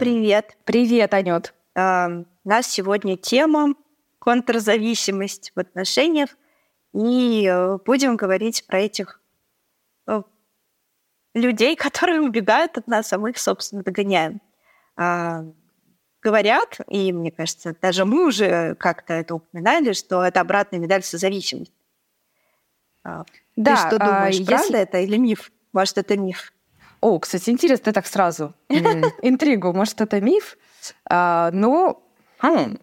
привет. Привет, Анют. Uh, у нас сегодня тема контрзависимость в отношениях. И uh, будем говорить про этих uh, людей, которые убегают от нас, а мы их, собственно, догоняем. Говорят, и мне кажется, даже мы уже как-то это упоминали, что это обратная медаль созависимости. Да, Ты что думаешь, а, правда если... это или миф? Может, это миф? О, кстати, интересно так сразу. Интригу. Может, это миф? А, ну, хм,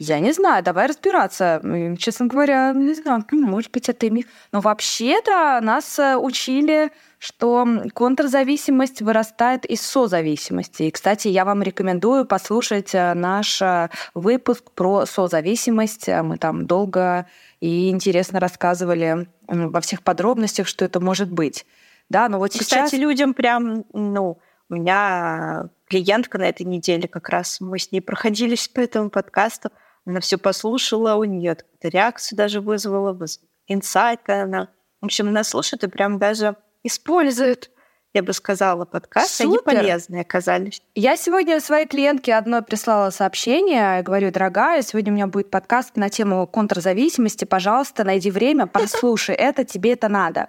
я не знаю, давай разбираться. Честно говоря, не знаю, может быть, это миф. Но вообще-то нас э, учили, что контрзависимость вырастает из созависимости. И, кстати, я вам рекомендую послушать э, наш э, выпуск про созависимость. Мы там долго и интересно рассказывали во всех подробностях, что это может быть. Да, но вот Кстати, сейчас... людям прям, ну, у меня клиентка на этой неделе как раз, мы с ней проходились по этому подкасту, она все послушала, у нее реакцию даже вызвала, инсайты она. В общем, она слушает и прям даже использует я бы сказала, подкасты, Супер. они полезные оказались. Я сегодня своей клиентке одной прислала сообщение, говорю, дорогая, сегодня у меня будет подкаст на тему контрзависимости, пожалуйста, найди время, послушай это, тебе это надо.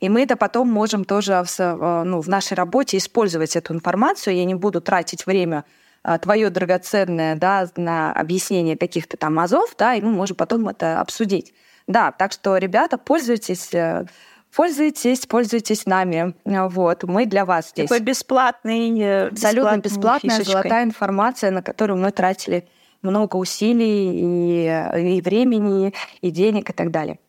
И мы это потом можем тоже в, э, ну, в нашей работе использовать эту информацию. Я не буду тратить время э, твое драгоценное да, на объяснение каких-то там азов, да, и мы можем потом это обсудить. Да, так что, ребята, пользуйтесь э, Пользуйтесь, пользуйтесь нами. Вот, мы для вас здесь. Такой бесплатный, абсолютно бесплатная фишечкой. золотая информация, на которую мы тратили много усилий и, и времени, и денег и так далее.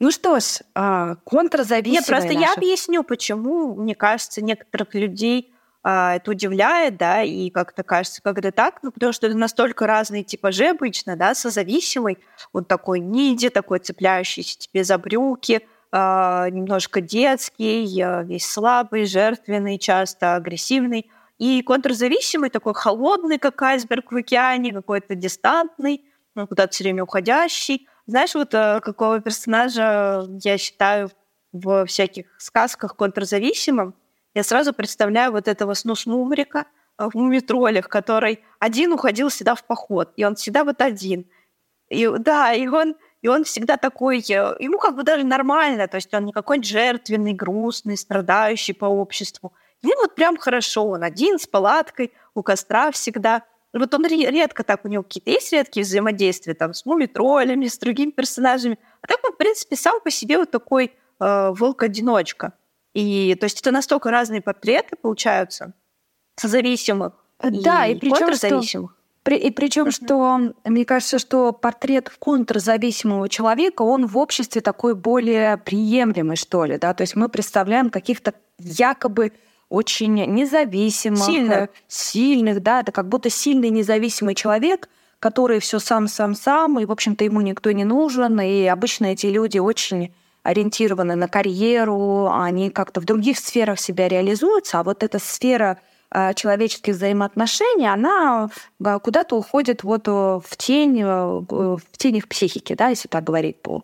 Ну что ж, а, контрзависимые Нет, просто наши... я объясню, почему, мне кажется, некоторых людей а, это удивляет, да, и как-то кажется, когда так, ну, потому что это настолько разные типажи обычно, да, созависимый, вот такой ниди, такой цепляющийся тебе за брюки, а, немножко детский, весь слабый, жертвенный, часто агрессивный, и контрзависимый, такой холодный, как айсберг в океане, какой-то дистантный, ну, куда-то все время уходящий, знаешь, вот э, какого персонажа я считаю в всяких сказках контрзависимым? Я сразу представляю вот этого снус-мумрика э, в мумитролях, который один уходил всегда в поход, и он всегда вот один. И, да, и он, и он всегда такой, э, ему как бы даже нормально, то есть он не какой-нибудь жертвенный, грустный, страдающий по обществу. Ему вот прям хорошо, он один с палаткой, у костра всегда – вот он редко так, у него какие-то есть редкие взаимодействия там с мумитролями, с другими персонажами. А так он, в принципе, сам по себе вот такой э, волк-одиночка. И то есть это настолько разные портреты получаются созависимых да, и, и причем. Что... При, и причем, uh-huh. что мне кажется, что портрет контрзависимого человека, он в обществе такой более приемлемый, что ли, да, то есть мы представляем каких-то якобы очень независимых, сильных, сильных да, это как будто сильный независимый человек, который все сам-сам-сам, и, в общем-то, ему никто не нужен, и обычно эти люди очень ориентированы на карьеру, они как-то в других сферах себя реализуются, а вот эта сфера а, человеческих взаимоотношений, она а, куда-то уходит вот в тень, в тень их психики, да, если так говорить по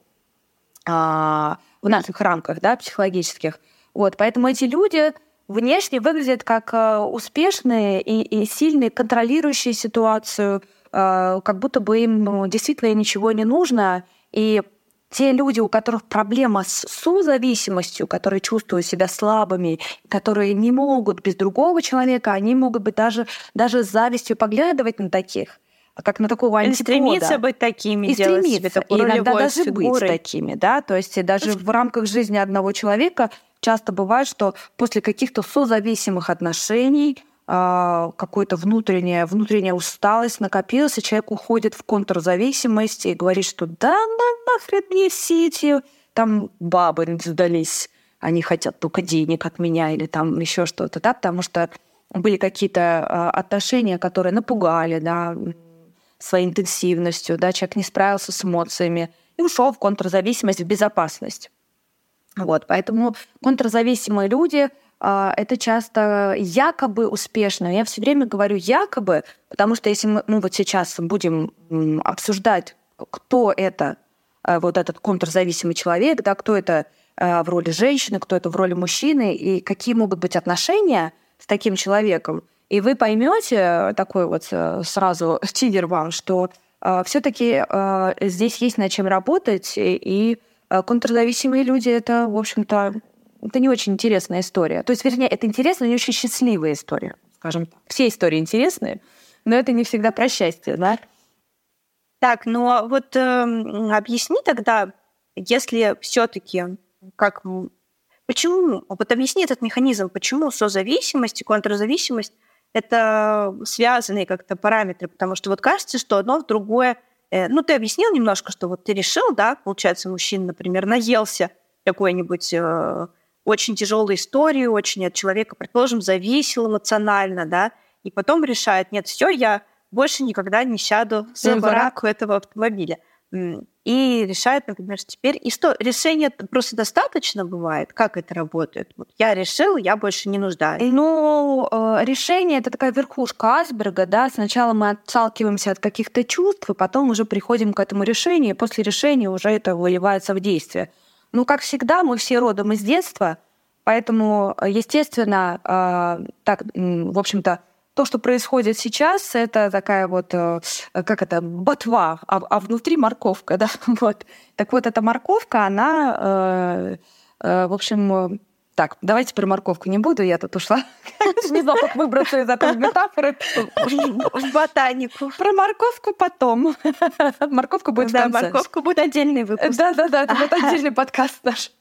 в наших рамках, да, психологических. Вот, поэтому эти люди внешне выглядят как э, успешные и, и сильные, контролирующие ситуацию, э, как будто бы им ну, действительно ничего не нужно. И те люди, у которых проблема с созависимостью, которые чувствуют себя слабыми, которые не могут без другого человека, они могут быть даже, даже с завистью поглядывать на таких как на такого антипода. И стремиться быть такими, и делать стремиться, себе и иногда даже фигурой. быть такими, да, то есть даже в рамках жизни одного человека часто бывает, что после каких-то созависимых отношений а, какой-то внутренняя, внутренняя усталость накопилась, и человек уходит в контрзависимость и говорит, что да на, нахрен мне все эти там бабы сдались, они хотят только денег от меня или там еще что-то, да, потому что были какие-то а, отношения, которые напугали, да, своей интенсивностью, да, человек не справился с эмоциями и ушел в контрзависимость, в безопасность. Вот, поэтому контрзависимые люди а, это часто якобы успешно. Я все время говорю якобы, потому что если мы ну, вот сейчас будем обсуждать, кто это, а, вот этот контрзависимый человек, да, кто это а, в роли женщины, кто это в роли мужчины, и какие могут быть отношения с таким человеком, И вы поймете такой вот сразу тигер вам, что э, все-таки э, здесь есть над чем работать, и э, контрзависимые люди это, в общем-то, это не очень интересная история. То есть, вернее, это интересная, но не очень счастливая история, скажем так. Все истории интересные, но это не всегда про счастье, да? Так, ну а вот э, объясни тогда, если все-таки как почему, вот объясни этот механизм, почему созависимость и контрзависимость это связанные как-то параметры, потому что вот кажется, что одно в другое. Э, ну, ты объяснил немножко, что вот ты решил, да, получается, мужчина, например, наелся какой-нибудь э, очень тяжелой истории, очень от человека, предположим, зависел эмоционально, да, и потом решает, нет, все, я больше никогда не сяду за баранку этого автомобиля. И решает, например, теперь... И что, решение просто достаточно бывает? Как это работает? Вот я решил, я больше не нуждаюсь. Ну, э, решение — это такая верхушка айсберга, да. Сначала мы отталкиваемся от каких-то чувств, и потом уже приходим к этому решению, и после решения уже это выливается в действие. Ну, как всегда, мы все родом из детства, поэтому, естественно, э, так, в общем-то, то, что происходит сейчас, это такая вот, э, как это, ботва, а, а внутри морковка, да, вот. Так вот, эта морковка, она, э, э, в общем, так, давайте про морковку не буду, я тут ушла. Не знаю, как выбраться из этой метафоры. В ботанику. Про морковку потом. Морковка будет в конце. Да, морковка будет отдельный выпуск. Да-да-да, это будет отдельный подкаст наш.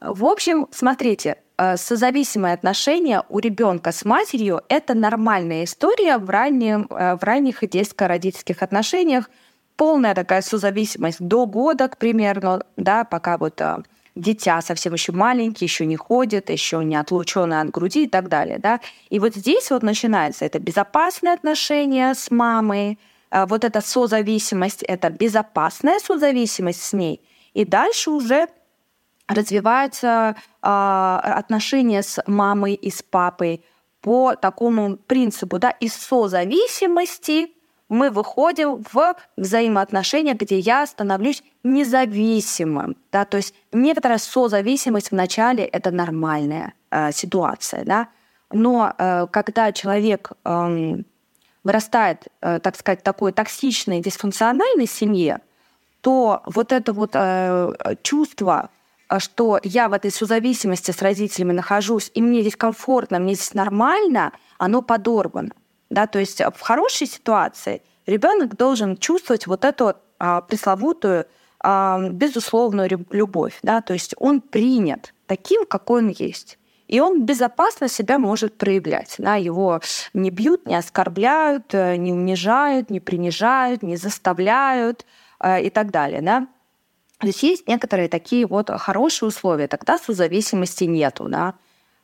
В общем, смотрите, э, созависимые отношения у ребенка с матерью – это нормальная история в, раннем, э, в ранних детско-родительских отношениях. Полная такая созависимость до года, примерно, да, пока вот э, дитя совсем еще маленький, еще не ходит, еще не отлученный от груди и так далее. Да? И вот здесь вот начинается это безопасное отношение с мамой, вот эта созависимость, это безопасная созависимость с ней. И дальше уже развиваются э, отношения с мамой и с папой по такому принципу, да, из созависимости мы выходим в взаимоотношения, где я становлюсь независимым. Да? То есть некоторая созависимость в начале – это нормальная э, ситуация. Да? Но э, когда человек э, вырастает, э, так сказать, такой токсичной, дисфункциональной семье, то вот это вот э, чувство, что я в этой созависимости с родителями нахожусь, и мне здесь комфортно, мне здесь нормально, оно подорвано. Да? То есть в хорошей ситуации ребенок должен чувствовать вот эту а, пресловутую а, безусловную любовь. Да? То есть он принят таким, какой он есть. И он безопасно себя может проявлять. Да? Его не бьют, не оскорбляют, э, не унижают, не принижают, не заставляют э, и так далее. Да? То есть есть некоторые такие вот хорошие условия, тогда созависимости нету. Да?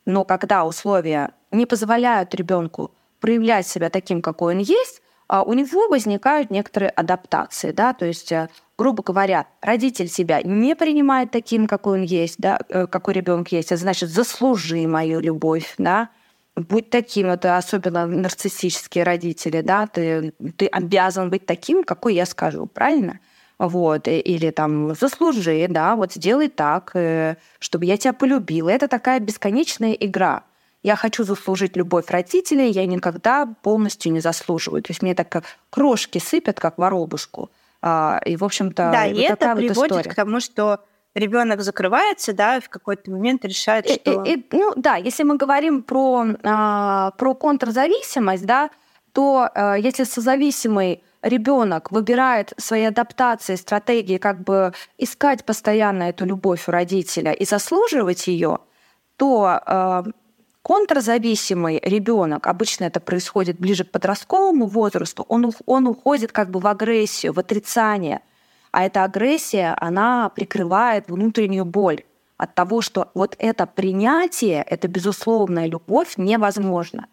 Но когда условия не позволяют ребенку проявлять себя таким, какой он есть, а у него возникают некоторые адаптации, да, то есть, э, грубо говоря, родитель себя не принимает таким, какой он есть, да, э, какой ребенок есть, а значит, заслужи мою любовь, да, будь таким, это особенно нарциссические родители, да, ты, ты обязан быть таким, какой я скажу, правильно? Вот, или там заслужи, да, вот сделай так, э, чтобы я тебя полюбила. Это такая бесконечная игра я хочу заслужить любовь родителей, я никогда полностью не заслуживаю. То есть мне так как крошки сыпят, как воробушку. А, и, в общем-то, да, вот и это приводит вот к тому, что ребенок закрывается, да, в какой-то момент решает, что... И, и, ну да, если мы говорим про, а, про контрзависимость, да, то а, если созависимый ребенок выбирает свои адаптации, стратегии, как бы искать постоянно эту любовь у родителя и заслуживать ее, то а, Контрзависимый ребенок, обычно это происходит ближе к подростковому возрасту, он, он уходит как бы в агрессию, в отрицание. А эта агрессия, она прикрывает внутреннюю боль от того, что вот это принятие, это безусловная любовь невозможно.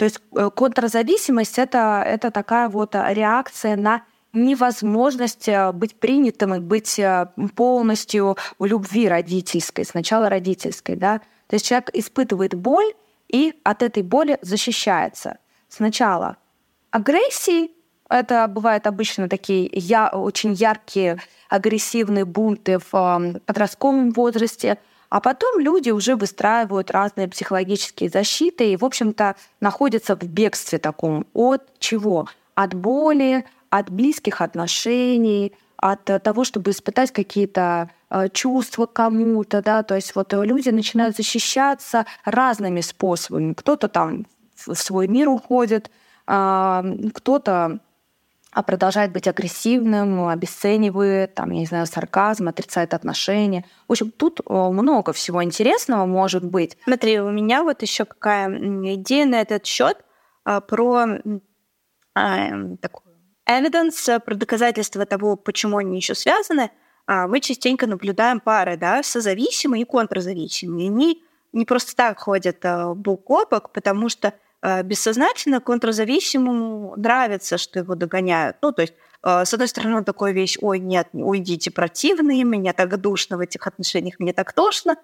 То есть э, контрзависимость это, это такая вот реакция на невозможность э, быть принятым и быть э, полностью в любви родительской, сначала родительской, да, то есть человек испытывает боль и от этой боли защищается. Сначала агрессии, это бывают обычно такие я, очень яркие агрессивные бунты в э, подростковом возрасте, А потом люди уже выстраивают разные психологические защиты и, в общем-то, находятся в бегстве таком от чего? От боли, от близких отношений, от того, чтобы испытать какие-то э, чувства кому-то, да, то есть вот люди начинают защищаться разными способами. Кто-то там в свой мир уходит, а, кто-то а продолжает быть агрессивным, обесценивает, там, я не знаю, сарказм, отрицает отношения. В общем, тут много всего интересного может быть. Смотри, у меня вот еще какая идея на этот счет а, про а, такую evidence, про доказательства того, почему они еще связаны. А, мы частенько наблюдаем пары, да, созависимые и контрзависимые. Они не просто так ходят бок о бок, потому что Э, бессознательно контрзависимому нравится, что его догоняют. Ну, то есть, э, с одной стороны, он такой вещь, ой, нет, уйдите, противные, меня так душно в этих отношениях, мне так тошно,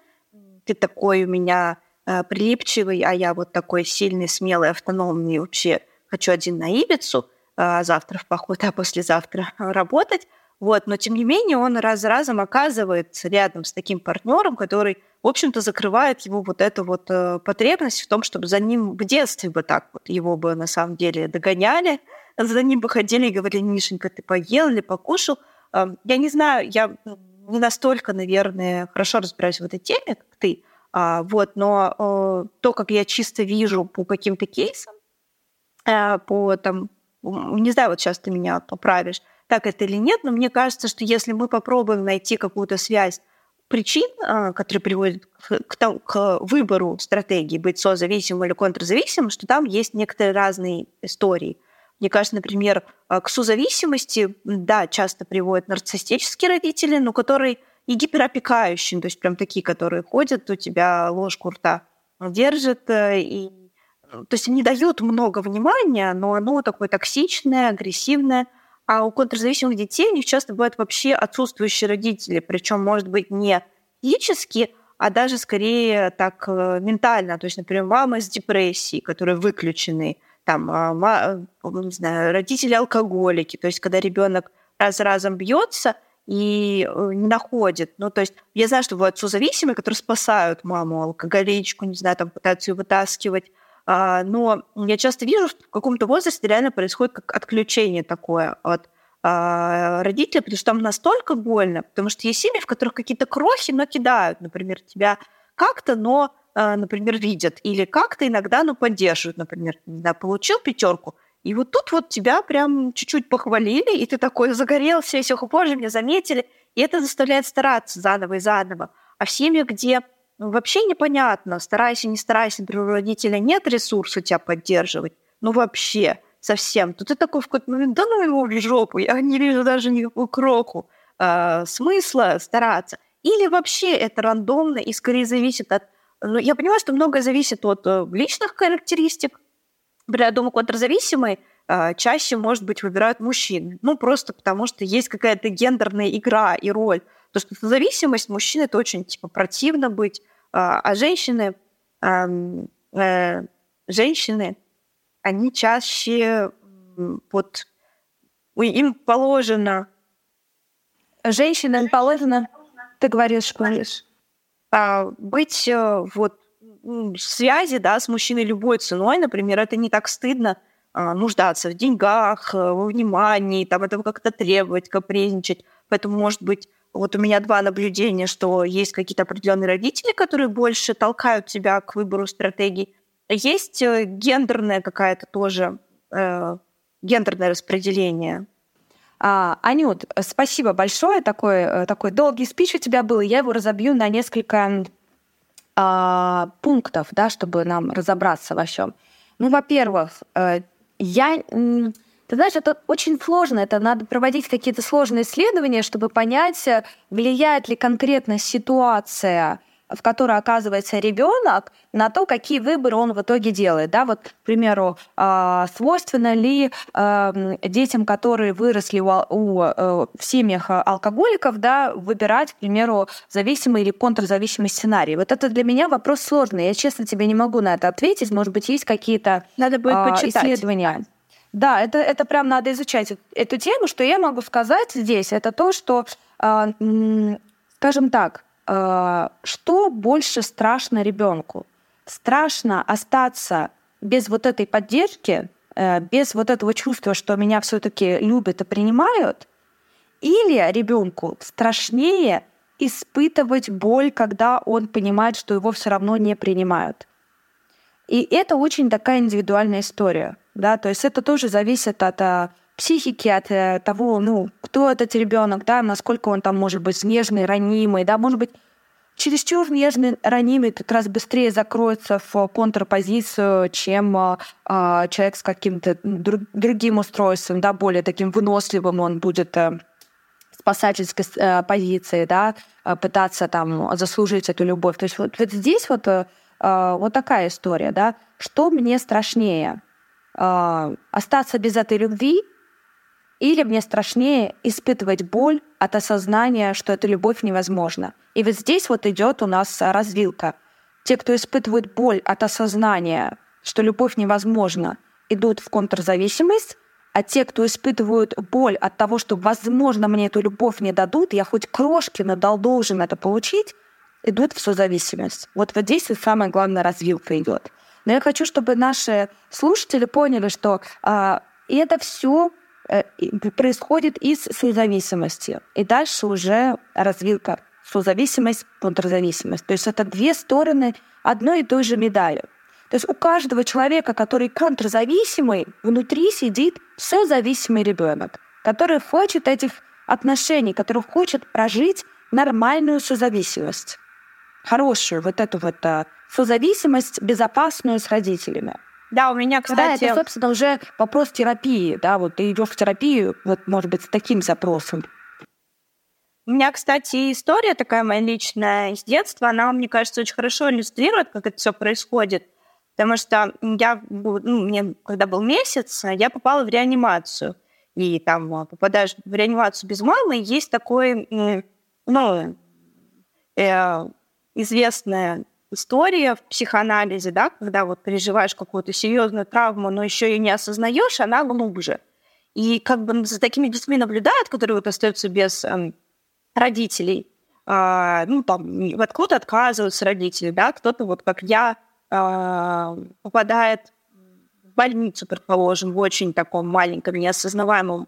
ты такой у меня э, прилипчивый, а я вот такой сильный, смелый, автономный, вообще хочу один на Ибицу, завтра в поход, а послезавтра работать. Вот, но тем не менее он раз за разом оказывается рядом с таким партнером, который, в общем-то, закрывает его вот эту вот э, потребность в том, чтобы за ним в детстве бы так вот его бы на самом деле догоняли, за ним бы ходили и говорили, Мишенька, ты поел или покушал. Э, я не знаю, я не настолько, наверное, хорошо разбираюсь в этой теме, как ты, а, вот, но э, то, как я чисто вижу по каким-то кейсам, э, по там, не знаю, вот сейчас ты меня поправишь, так это или нет, но мне кажется, что если мы попробуем найти какую-то связь причин, а, которые приводят к, к, к выбору стратегии быть созависимым или контрзависимым, что там есть некоторые разные истории. Мне кажется, например, а, к созависимости, да, часто приводят нарциссические родители, но которые и гиперопекающие, то есть прям такие, которые ходят, у тебя ложку рта держат, э, и то есть не дают много внимания, но оно такое токсичное, агрессивное, а у контрзависимых детей у них часто бывают вообще отсутствующие родители, причем, может быть, не физически, а даже скорее так э, ментально. То есть, например, мама с депрессией, которые выключены, там, а, не знаю, родители алкоголики. То есть, когда ребенок раз разом бьется и э, не находит. Ну, то есть, я знаю, что бывают созависимые, которые спасают маму алкоголичку, не знаю, там пытаются ее вытаскивать но я часто вижу, что в каком-то возрасте реально происходит как отключение такое от а, родителей, потому что там настолько больно, потому что есть семьи, в которых какие-то крохи, но кидают, например, тебя как-то, но, а, например, видят, или как-то иногда, но поддерживают, например, знаю, получил пятерку, и вот тут вот тебя прям чуть-чуть похвалили, и ты такой загорелся, и все, боже, меня заметили, и это заставляет стараться заново и заново. А в семьях, где ну, вообще непонятно, старайся, не старайся, например, у родителя нет ресурса тебя поддерживать, ну вообще совсем, то ты такой в какой-то момент, да ну его в жопу, я не вижу даже никакую кроку э, смысла стараться. Или вообще это рандомно и скорее зависит от... Ну, я понимаю, что многое зависит от э, личных характеристик. Я думаю, контрзависимый э, чаще, может быть, выбирают мужчин. Ну, просто потому что есть какая-то гендерная игра и роль. То, что зависимость мужчин это очень типа противно быть, а, а женщины, э, женщины, они чаще вот им положено. Женщинам положено, ты говоришь, говоришь. А, быть э, вот в связи, да, с мужчиной любой ценой, например, это не так стыдно а, нуждаться в деньгах, э, во внимании, там этого как-то требовать, капризничать. Поэтому, может быть, вот у меня два наблюдения, что есть какие-то определенные родители, которые больше толкают тебя к выбору стратегий. Есть э, гендерная какая-то тоже, э, гендерное распределение. А, Анют, спасибо большое. Такой, э, такой долгий спич у тебя был. Я его разобью на несколько а, пунктов, да, чтобы нам разобраться во всем. Ну, во-первых, э, я ты знаешь, это очень сложно, это надо проводить какие-то сложные исследования, чтобы понять, э, влияет ли конкретно ситуация в которой оказывается ребенок, на то, какие выборы он в итоге делает. Да, вот, к примеру, а, свойственно ли эм, детям, которые выросли у, у, э, в семьях алкоголиков, да, выбирать, к примеру, зависимый или контрзависимый сценарий. Вот это для меня вопрос сложный. Я честно тебе не могу на это ответить. Может быть, есть какие-то Надо будет а, почитать. исследования. Да, это, это прям надо изучать эту тему. Что я могу сказать здесь, это то, что, э, скажем так, э, что больше страшно ребенку? Страшно остаться без вот этой поддержки, э, без вот этого чувства, что меня все-таки любят и принимают, или ребенку страшнее испытывать боль, когда он понимает, что его все равно не принимают. И это очень такая индивидуальная история. Да? То есть это тоже зависит от а, психики, от а, того, ну, кто этот ребенок, да, насколько он там может быть нежный, ранимый, да, может быть, чересчур нежный, ранимый как раз быстрее закроется в контрпозицию, чем а человек с каким-то друг, другим устройством, да, более таким выносливым он будет а, спасательской а, позиции, да, пытаться там заслужить эту любовь. То есть вот, вот здесь вот а, вот такая история, да. Что мне страшнее? А, остаться без этой любви или мне страшнее испытывать боль от осознания, что эта любовь невозможна. И вот здесь вот идет у нас развилка. Те, кто испытывает боль от осознания, что любовь невозможна, идут в контрзависимость, а те, кто испытывают боль от того, что, возможно, мне эту любовь не дадут, я хоть крошки надал должен это получить, идут в созависимость. Вот вот здесь и самая главная развилка идет. Но я хочу, чтобы наши слушатели поняли, что а, это все э, происходит из созависимости. И дальше уже развилка созависимость, контрзависимость. То есть это две стороны одной и той же медали. То есть у каждого человека, который контрзависимый, внутри сидит созависимый ребенок, который хочет этих отношений, который хочет прожить нормальную созависимость хорошую вот эту вот а, созависимость безопасную с родителями. Да, у меня, кстати... Да, это, собственно, уже вопрос терапии, да, вот ты идешь в терапию, вот, может быть, с таким запросом. У меня, кстати, история такая моя личная из детства, она, мне кажется, очень хорошо иллюстрирует, как это все происходит. Потому что я, ну, мне, когда был месяц, я попала в реанимацию. И там а, попадаешь в реанимацию без мамы, есть такой, ну, э, известная история в психоанализе, да, когда вот переживаешь какую-то серьезную травму, но еще и не осознаешь, она глубже. И как бы за такими детьми наблюдают, которые вот остаются без э, родителей, э, ну, там, вот кто-то отказываются родители, да, кто-то вот как я э, попадает в больницу, предположим, в очень таком маленьком, неосознаваемом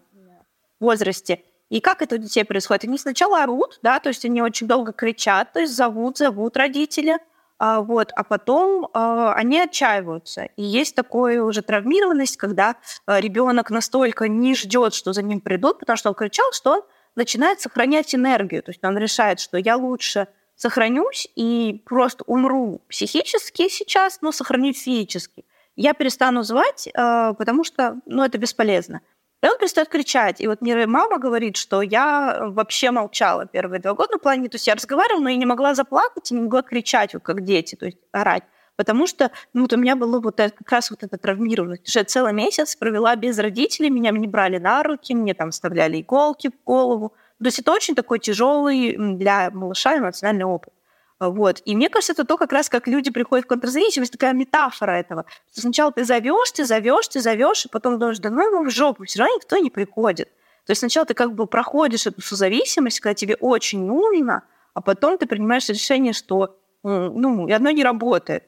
возрасте. И как это у детей происходит? Они сначала орут, да, то есть они очень долго кричат, то есть зовут, зовут родители, а, вот, а потом а, они отчаиваются. И есть такое уже травмированность, когда а, ребенок настолько не ждет, что за ним придут, потому что он кричал, что он начинает сохранять энергию. То есть он решает, что я лучше сохранюсь и просто умру психически сейчас, но сохранюсь физически. Я перестану звать, а, потому что ну, это бесполезно. И он перестает кричать. И вот мне мама говорит, что я вообще молчала первые два года на плане, то есть я разговаривала, но я не могла заплакать и не могла кричать, как дети, то есть орать. Потому что ну, вот у меня было вот это, как раз вот это травмированность. Я целый месяц провела без родителей, меня не брали на руки, мне там вставляли иголки в голову. То есть это очень такой тяжелый для малыша эмоциональный опыт. Вот. И мне кажется, это то, как раз как люди приходят в контрзависимость, такая метафора этого. Сначала ты зовешь, ты зовешь, ты зовешь, и потом думаешь, да ну ему в жопу, все равно никто не приходит. То есть сначала ты как бы проходишь эту созависимость, когда тебе очень нужно, а потом ты принимаешь решение, что ну, и одно не работает.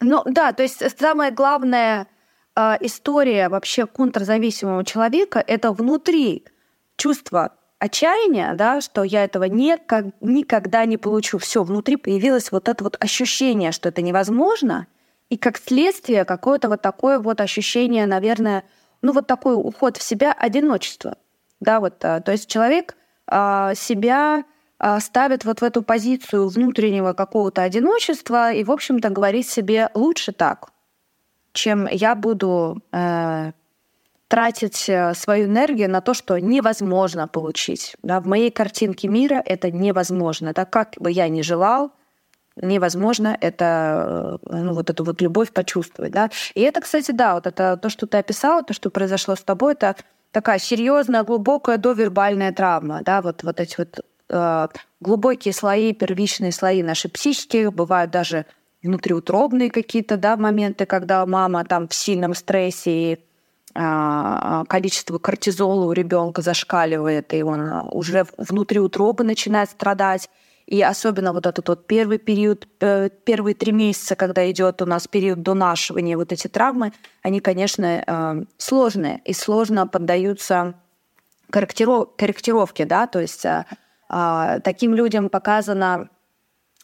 Ну да, то есть самая главная э, история вообще контрзависимого человека это внутри чувство отчаяния, да, что я этого никак, никогда не получу. Все, внутри появилось вот это вот ощущение, что это невозможно, и как следствие какое-то вот такое вот ощущение, наверное, ну вот такой уход в себя, одиночество. Да, вот, а, то есть человек а, себя а, ставит вот в эту позицию внутреннего какого-то одиночества и, в общем-то, говорит себе лучше так, чем я буду э, тратить э, свою энергию на то, что невозможно получить. Да, в моей картинке мира это невозможно. Да, как бы я ни желал, невозможно это, э, ну, вот эту вот любовь почувствовать. Да? И это, кстати, да, вот это то, что ты описала, то, что произошло с тобой, это такая серьезная, глубокая довербальная травма. Да? Вот, вот эти вот э, глубокие слои, первичные слои нашей психики, бывают даже внутриутробные какие-то да, моменты, когда мама там в сильном стрессе и количество кортизола у ребенка зашкаливает, и он уже внутри утробы начинает страдать. И особенно вот этот вот первый период, э, первые три месяца, когда идет у нас период донашивания, вот эти травмы, они, конечно, э, сложные и сложно поддаются корректировке, да, то есть э, таким людям показано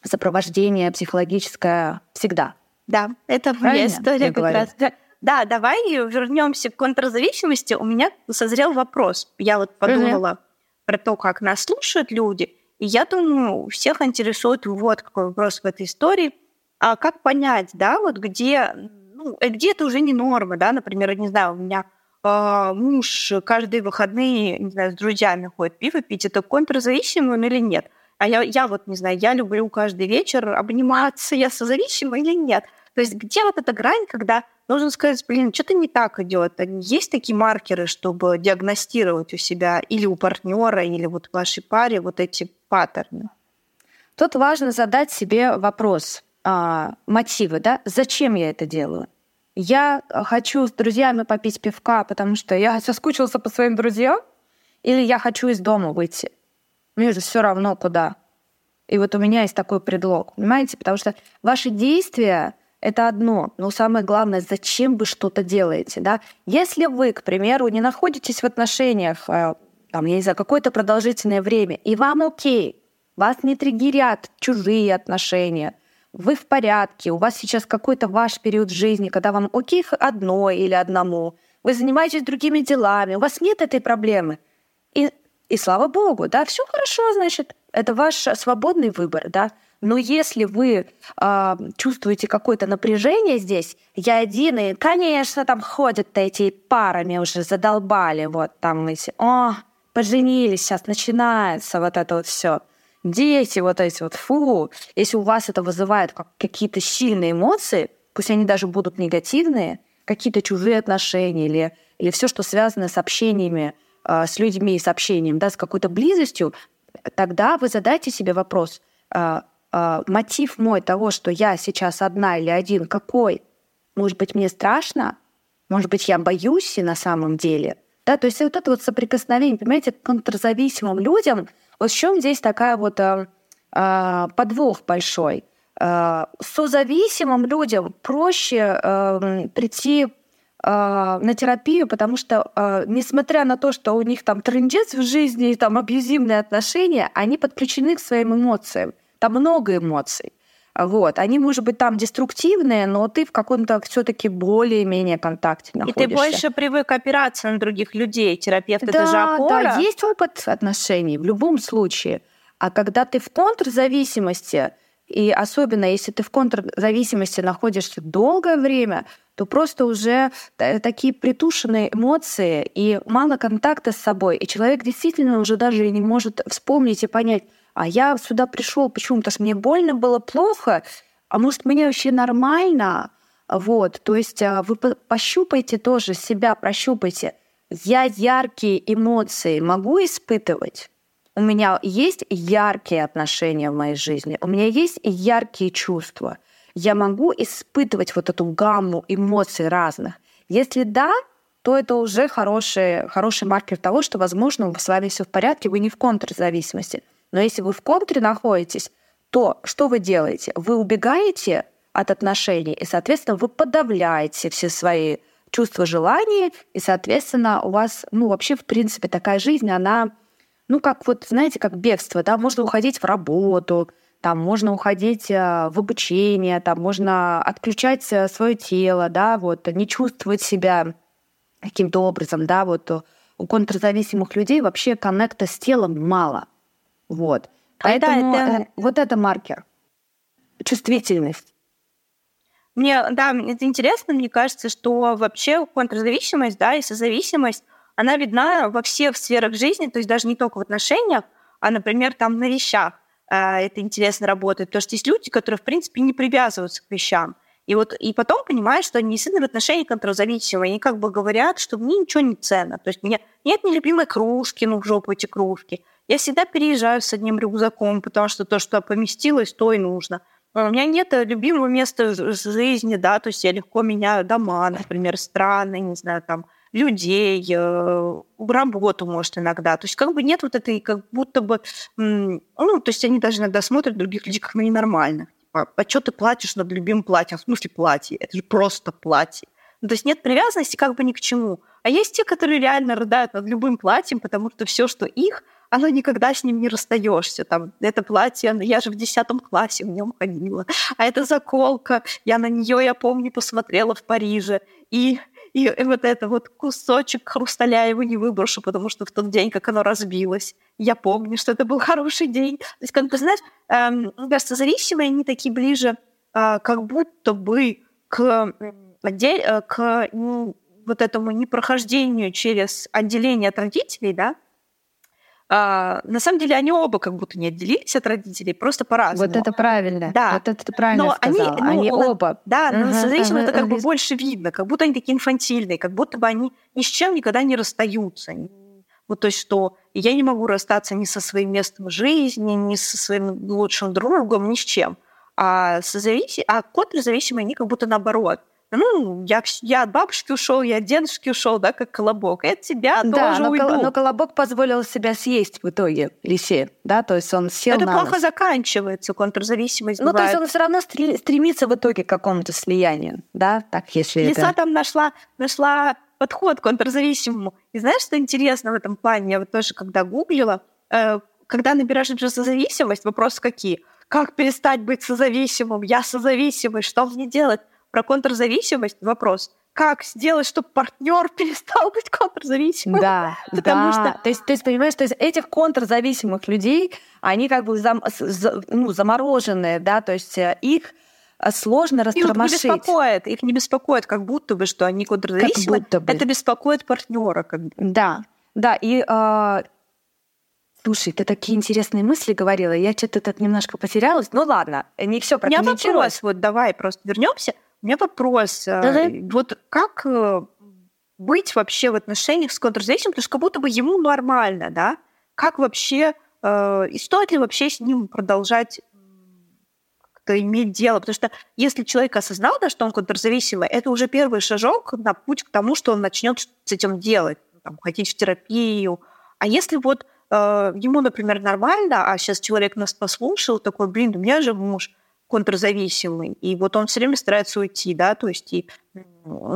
сопровождение психологическое всегда. Да, это моя история как раз. Да, давай вернемся к контрзависимости. У меня созрел вопрос. Я вот подумала угу. про то, как нас слушают люди. И я думаю, всех интересует вот какой вопрос в этой истории. А как понять, да, вот где, ну, э, где это уже не норма, да, например, не знаю, у меня э, муж каждые выходные, не знаю, с друзьями ходит пиво пить, это контрзависимый он или нет? А я, я вот, не знаю, я люблю каждый вечер обниматься, я созависима или нет? То есть где вот эта грань, когда нужно сказать, блин, что-то не так идет. Есть такие маркеры, чтобы диагностировать у себя или у партнера, или вот в вашей паре вот эти паттерны? Тут важно задать себе вопрос, а, мотивы, да, зачем я это делаю? Я хочу с друзьями попить пивка, потому что я соскучился по своим друзьям, или я хочу из дома выйти. Мне же все равно куда. И вот у меня есть такой предлог, понимаете? Потому что ваши действия это одно, но самое главное, зачем вы что-то делаете, да? Если вы, к примеру, не находитесь в отношениях, э, там, я не знаю, какое-то продолжительное время, и вам окей, вас не триггерят чужие отношения, вы в порядке, у вас сейчас какой-то ваш период жизни, когда вам окей одной или одному, вы занимаетесь другими делами, у вас нет этой проблемы. И, и слава богу, да, все хорошо, значит, это ваш свободный выбор, да. Но если вы э, чувствуете какое-то напряжение здесь, я один, и, конечно, там ходят эти парами уже задолбали, вот там эти, о, поженились, сейчас начинается вот это вот все. Дети вот эти вот, фу. Если у вас это вызывает как какие-то сильные эмоции, пусть они даже будут негативные, какие-то чужие отношения или, или все, что связано с общениями, э, с людьми, с общением, да, с какой-то близостью, тогда вы задайте себе вопрос, э, мотив мой того, что я сейчас одна или один, какой? Может быть, мне страшно? Может быть, я боюсь и на самом деле? Да, то есть вот это вот соприкосновение, понимаете, к контрзависимым людям, вот в чем здесь такая вот э, э, подвох большой. Э, созависимым людям проще э, прийти на терапию, потому что, несмотря на то, что у них там трендец в жизни и там абьюзивные отношения, они подключены к своим эмоциям. Там много эмоций. Вот. Они, может быть, там деструктивные, но ты в каком-то все таки более-менее контакте находишься. И ты больше привык опираться на других людей. Терапевт да, — это же опора. Да, есть опыт отношений в любом случае. А когда ты в контрзависимости, и особенно если ты в контрзависимости находишься долгое время, то просто уже такие притушенные эмоции и мало контакта с собой, и человек действительно уже даже не может вспомнить и понять, а я сюда пришел почему? Потому что мне больно было плохо, а может, мне вообще нормально? Вот, то есть а, вы пощупайте тоже себя, прощупайте. Я яркие эмоции могу испытывать? У меня есть яркие отношения в моей жизни, у меня есть яркие чувства. Я могу испытывать вот эту гамму эмоций разных. Если да, то это уже хороший, хороший маркер того, что, возможно, с вами все в порядке, вы не в контрзависимости. Но если вы в контре находитесь, то что вы делаете? Вы убегаете от отношений, и, соответственно, вы подавляете все свои чувства, желания, и, соответственно, у вас, ну, вообще, в принципе, такая жизнь, она, ну, как вот, знаете, как бегство, да, можно уходить в работу, там можно уходить э, в обучение, там можно отключать э, свое тело, да, вот, не чувствовать себя каким-то образом, да, вот у контрзависимых людей вообще коннекта с телом мало – вот. Поэтому да, это... Э, вот это маркер. Чувствительность. Мне, да, это интересно, мне кажется, что вообще контрзависимость, да, и созависимость, она видна во всех сферах жизни, то есть даже не только в отношениях, а, например, там на вещах. Э, это интересно работает, потому что есть люди, которые, в принципе, не привязываются к вещам. И вот и потом понимают, что они действительно в отношении контрзависимые. Они как бы говорят, что мне ничего не ценно. То есть мне нет нелюбимой кружки, ну в жопу эти кружки. Я всегда переезжаю с одним рюкзаком, потому что то, что поместилось, то и нужно. У меня нет любимого места жизни, да, то есть я легко меняю дома, например, страны, не знаю, там, людей, э, работу, может, иногда. То есть как бы нет вот этой, как будто бы... Ну, то есть они даже иногда смотрят других людей как на ненормальных. Типа, а что ты платишь над любимым платьем? В смысле платье? Это же просто платье. Ну, то есть нет привязанности как бы ни к чему. А есть те, которые реально рыдают над любым платьем, потому что все, что их, оно никогда с ним не расстаешься. Там, это платье, я же в десятом классе в нем ходила. А это заколка, я на нее, я помню, посмотрела в Париже. И и вот это вот кусочек хрусталя его не выброшу, потому что в тот день, как оно разбилось, я помню, что это был хороший день. То есть, как бы, знаешь, эм, мне кажется, зависимые они такие ближе э, как будто бы к, отдель, э, к ну, вот этому непрохождению через отделение от родителей, да, а, на самом деле они оба как будто не отделились от родителей, просто по-разному. Вот это правильно. Да. Вот это ты правильно но сказала. Они, ну, они оба. Да, но созависимо uh-huh, это как бы больше видно, как будто они такие инфантильные, как будто бы они ни с чем никогда не расстаются. Вот то есть, что я не могу расстаться ни со своим местом жизни, ни со своим лучшим другом, ни с чем. А, созависи... а контрзависимые, они как будто наоборот – ну, я, я от бабушки ушел, я от дедушки ушел, да, как колобок. От тебя да, тоже но, уйду. Кол- но колобок позволил себя съесть в итоге, лисе, да, то есть он сел Это на плохо нос. заканчивается, контрзависимость Ну, бывает. то есть он все равно стремится в итоге к какому-то слиянию, да, так если Лиса это... там нашла, нашла подход к контрзависимому. И знаешь, что интересно в этом плане? Я вот тоже, когда гуглила, э, когда набираешь зависимость, вопросы какие? Как перестать быть созависимым? Я созависимый, что мне делать? Про контрзависимость вопрос. Как сделать, чтобы партнер перестал быть контрзависимым? Да, потому да. что, то есть, то есть, понимаешь, то есть этих контрзависимых людей, они как бы зам, ну, замороженные, да, то есть э, их э, сложно растормошить. Их не беспокоит, их не беспокоит, как будто бы, что они контрзависимы. Как будто бы. Это беспокоит партнера. Как бы. Да, да, и э, Слушай, ты такие интересные мысли говорила, я что-то тут немножко потерялась. Ну ладно, не все прокомментирую. У меня вопрос, вот давай просто вернемся. У меня вопрос. Uh-huh. Вот как э, быть вообще в отношениях с контрзависимым, потому что как будто бы ему нормально, да? Как вообще, э, и стоит ли вообще с ним продолжать как-то иметь дело? Потому что если человек осознал, да, что он контрзависимый, это уже первый шажок на путь к тому, что он начнет с этим делать, там, ходить в терапию. А если вот э, ему, например, нормально, а сейчас человек нас послушал, такой, блин, у меня же муж, контрзависимый, и вот он все время старается уйти, да, то есть и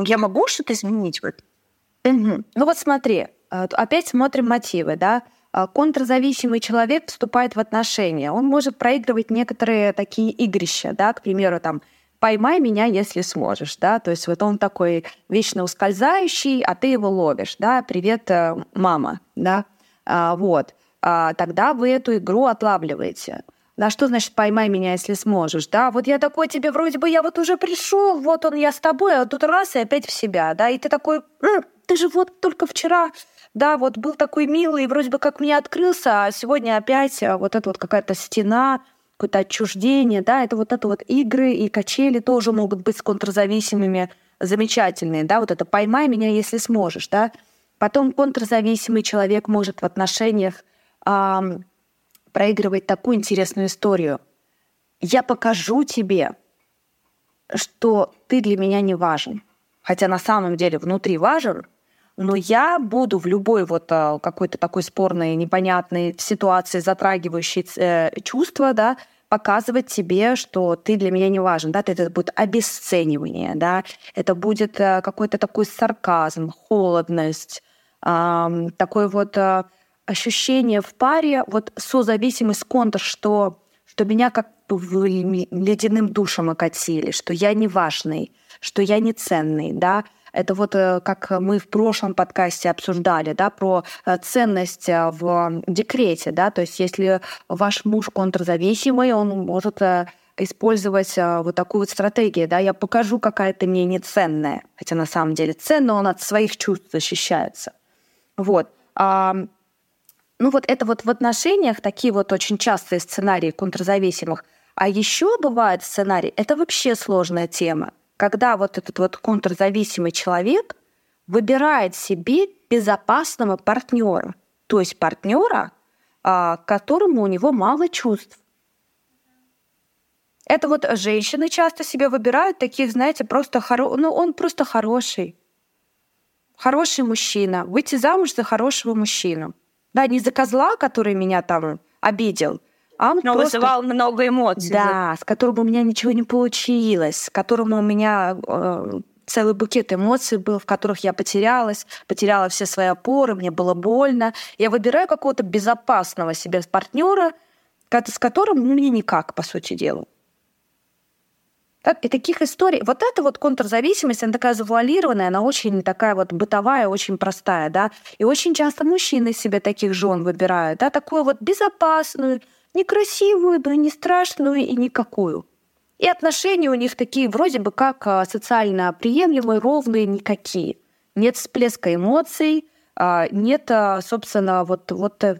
я могу что-то изменить в этом? Угу. Ну вот смотри, э, опять смотрим мотивы, да. Э, контрзависимый человек вступает в отношения, он может проигрывать некоторые такие игрища, да, к примеру, там, поймай меня, если сможешь, да, то есть вот он такой вечно ускользающий, а ты его ловишь, да, привет, э, мама, да, а, вот, а, тогда вы эту игру отлавливаете. Да что значит поймай меня, если сможешь, да? Вот я такой тебе вроде бы, я вот уже пришел, вот он, я с тобой, а тут раз и опять в себя, да? И ты такой, ты же вот только вчера, да, вот был такой милый, вроде бы как мне открылся, а сегодня опять а, вот эта вот какая-то стена, какое-то отчуждение, да, это вот это вот игры и качели тоже могут быть с контрзависимыми замечательные, да, вот это поймай меня, если сможешь, да. Потом контрзависимый человек может в отношениях проигрывает такую интересную историю. Я покажу тебе, что ты для меня не важен. Хотя на самом деле внутри важен, но я буду в любой вот а, какой-то такой спорной, непонятной ситуации, затрагивающей э, чувства, да, показывать тебе, что ты для меня не важен, да, это будет обесценивание, да, это будет э, какой-то такой сарказм, холодность, такой вот э, ощущение в паре, вот созависимость контр, что, что меня как ледяным душем окатили, что я не важный, что я не ценный, да, это вот э, как мы в прошлом подкасте обсуждали, да, про э, ценность э, в декрете, да, то есть если ваш муж контрзависимый, он может использовать вот такую вот стратегию, да, я покажу, какая ты мне неценная, хотя на самом деле ценно, он от своих чувств защищается. Вот. Ну вот это вот в отношениях такие вот очень частые сценарии контрзависимых. А еще бывает сценарий, это вообще сложная тема, когда вот этот вот контрзависимый человек выбирает себе безопасного партнера, то есть партнера, а, которому у него мало чувств. Это вот женщины часто себе выбирают таких, знаете, просто хоро... ну он просто хороший. хороший мужчина, выйти замуж за хорошего мужчину. Да, не за козла, который меня там обидел, а Но просто... вызывал много эмоций. Да, с которым у меня ничего не получилось, с которым у меня э, целый букет эмоций был, в которых я потерялась, потеряла все свои опоры, мне было больно. Я выбираю какого-то безопасного себе партнера, с которым ну, мне никак, по сути дела. Так, и таких историй... Вот эта вот контрзависимость, она такая завуалированная, она очень такая вот бытовая, очень простая, да. И очень часто мужчины себе таких жен выбирают, да, такую вот безопасную, некрасивую, но не страшную и никакую. И отношения у них такие вроде бы как а, социально приемлемые, ровные, никакие. Нет всплеска эмоций, а, нет, а, собственно, вот, вот э,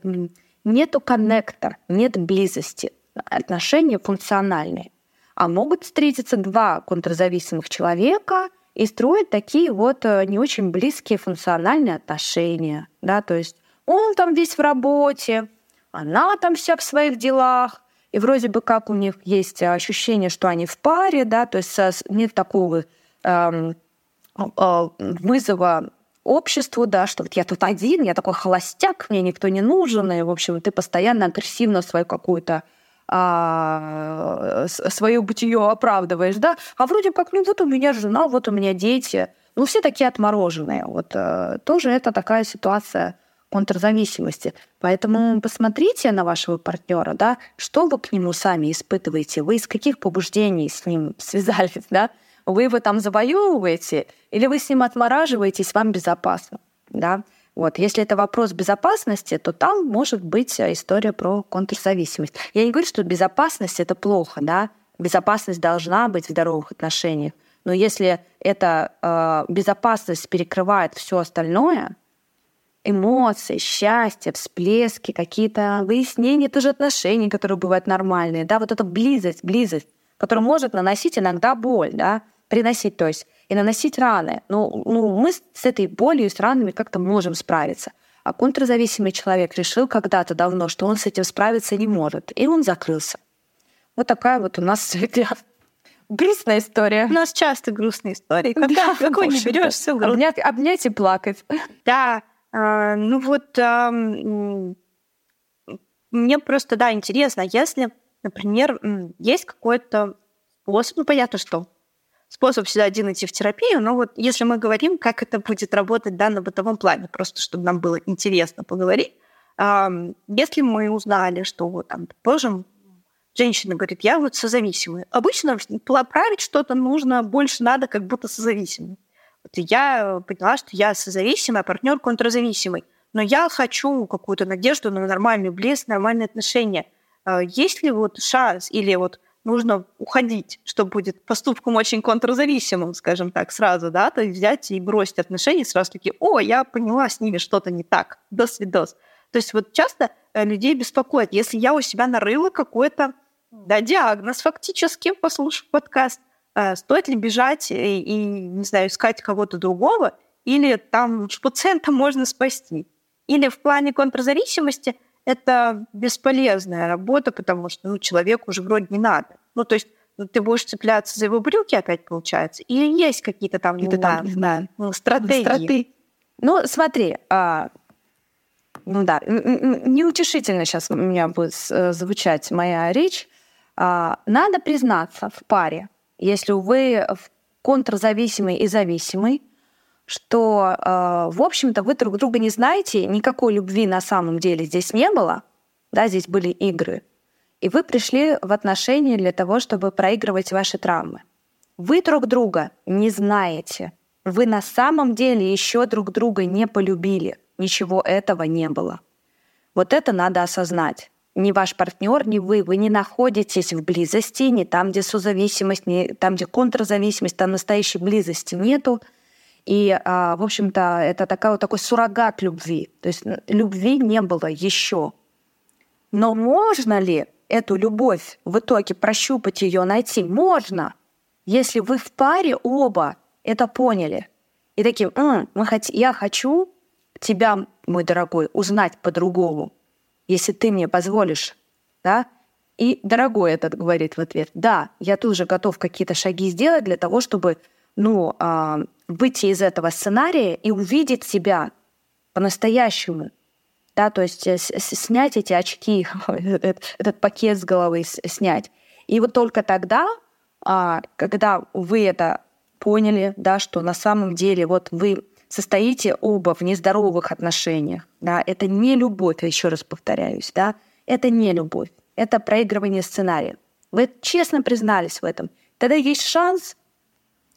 нету коннектор, нет близости. Отношения функциональные. А могут встретиться два контрзависимых человека и строить такие вот э, не очень близкие функциональные отношения. Да? То есть он там весь в работе, она там вся в своих делах, и вроде бы как у них есть ощущение, что они в паре, да, то есть нет такого эм, э, вызова обществу, да, что вот я тут один, я такой холостяк, мне никто не нужен, и, в общем, ты постоянно агрессивно свою какую-то а, свое бытие оправдываешь, да, а вроде как, ну вот у меня жена, вот у меня дети, ну все такие отмороженные, вот а, тоже это такая ситуация контрзависимости. Поэтому посмотрите на вашего партнера, да, что вы к нему сами испытываете, вы из каких побуждений с ним связались, да, вы его там завоевываете, или вы с ним отмораживаетесь, вам безопасно, да. Вот. Если это вопрос безопасности, то там может быть история про контрзависимость. Я не говорю, что безопасность это плохо, да. Безопасность должна быть в здоровых отношениях. Но если эта э, безопасность перекрывает все остальное, эмоции, счастье, всплески, какие-то выяснения тоже отношений, которые бывают нормальные, да, вот эта близость, близость, которая может наносить иногда боль, да, приносить, то есть и наносить раны. Ну, ну мы с этой болью и с ранами как-то можем справиться. А контрзависимый человек решил когда-то давно, что он с этим справиться не может, и он закрылся. Вот такая вот у нас грустная история. У нас часто грустные истории. Когда, да, какой не берешь, все обнять, обнять и плакать. Да, а, ну вот а, мне просто, да, интересно, если, например, есть какой-то способ, ну понятно, что способ всегда один идти в терапию, но вот если мы говорим, как это будет работать да, на бытовом плане, просто чтобы нам было интересно поговорить, если мы узнали, что вот там, предположим, женщина говорит, я вот созависимая. Обычно править что-то нужно, больше надо, как будто созависимой. Вот я поняла, что я созависимая, а партнер контрзависимый. Но я хочу какую-то надежду на нормальный блеск, нормальные отношения. А есть ли вот шанс или вот нужно уходить, что будет поступком очень контрзависимым, скажем так, сразу, да, то есть взять и бросить отношения сразу таки, о, я поняла с ними что-то не так, до свидос. То есть вот часто э, людей беспокоит, если я у себя нарыла какой-то да, диагноз фактически, послушав подкаст, э, стоит ли бежать и, и, не знаю, искать кого-то другого, или там пациента можно спасти. Или в плане контрзависимости – это бесполезная работа, потому что ну, человеку уже вроде не надо. Ну, то есть ну, ты будешь цепляться за его брюки опять, получается? Или есть какие-то там, не там, не знаю, ну, стратегии? стратегии? Ну, смотри, а, ну да, неутешительно сейчас у меня будет э, звучать моя речь. А, надо признаться в паре, если вы контрзависимый и зависимый, что, э, в общем-то, вы друг друга не знаете, никакой любви на самом деле здесь не было, да, здесь были игры, и вы пришли в отношения для того, чтобы проигрывать ваши травмы. Вы друг друга не знаете, вы на самом деле еще друг друга не полюбили, ничего этого не было. Вот это надо осознать. Ни ваш партнер, ни вы, вы не находитесь в близости, ни там, где созависимость, ни там, где контрзависимость, там настоящей близости нету. И, а, в общем-то, это такая, вот такой суррогат любви. То есть любви не было еще. Но можно ли эту любовь в итоге прощупать ее, найти? Можно, если вы в паре оба это поняли. И такие, М, мы хот... я хочу тебя, мой дорогой, узнать по-другому, если ты мне позволишь, да? И дорогой этот говорит в ответ, да, я тоже готов какие-то шаги сделать для того, чтобы ну, а, выйти из этого сценария и увидеть себя по-настоящему. Да, то есть э, снять эти очки, этот пакет с головы снять. И вот только тогда, а, когда вы это поняли, да, что на самом деле вот вы состоите оба в нездоровых отношениях, да, это не любовь, еще раз повторяюсь, да, это не любовь, это проигрывание сценария. Вы честно признались в этом. Тогда есть шанс,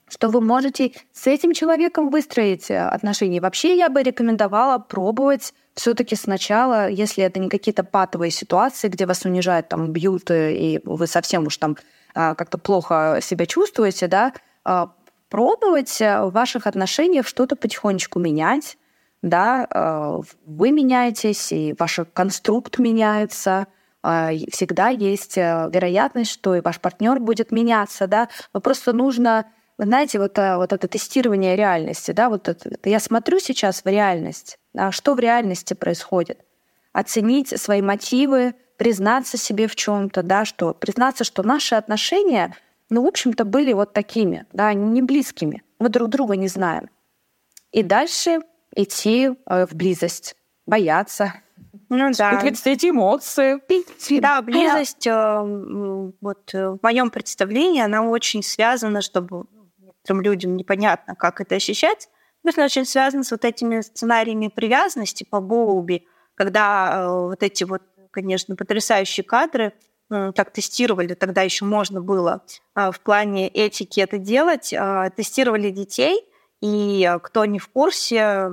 что вы можете с этим человеком выстроить э, отношения. Вообще я бы рекомендовала пробовать все-таки сначала, если это не какие-то патовые ситуации, где вас унижают, там, бьют, э, и вы совсем уж там а, как-то плохо себя чувствуете, да, а, пробовать э, в ваших отношениях что-то потихонечку менять, да, э, вы меняетесь, и ваш конструкт меняется, а, всегда есть вероятность, что и ваш партнер будет меняться, да, но просто нужно, знаете, вот, вот это тестирование реальности, да, вот это, я смотрю сейчас в реальность, а что в реальности происходит, оценить свои мотивы, признаться себе в чем-то, да, что признаться, что наши отношения ну, в общем-то, были вот такими, да, не близкими. Мы друг друга не знаем. И дальше идти э, в близость, бояться, ну да. эти эмоции. Да, близость, э, вот э, в моем представлении, она очень связана, чтобы некоторым людям непонятно, как это ощущать, она очень связана с вот этими сценариями привязанности по Боуби, когда вот эти вот, конечно, потрясающие кадры так тестировали, тогда еще можно было а, в плане этики это делать, а, тестировали детей, и а, кто не в курсе,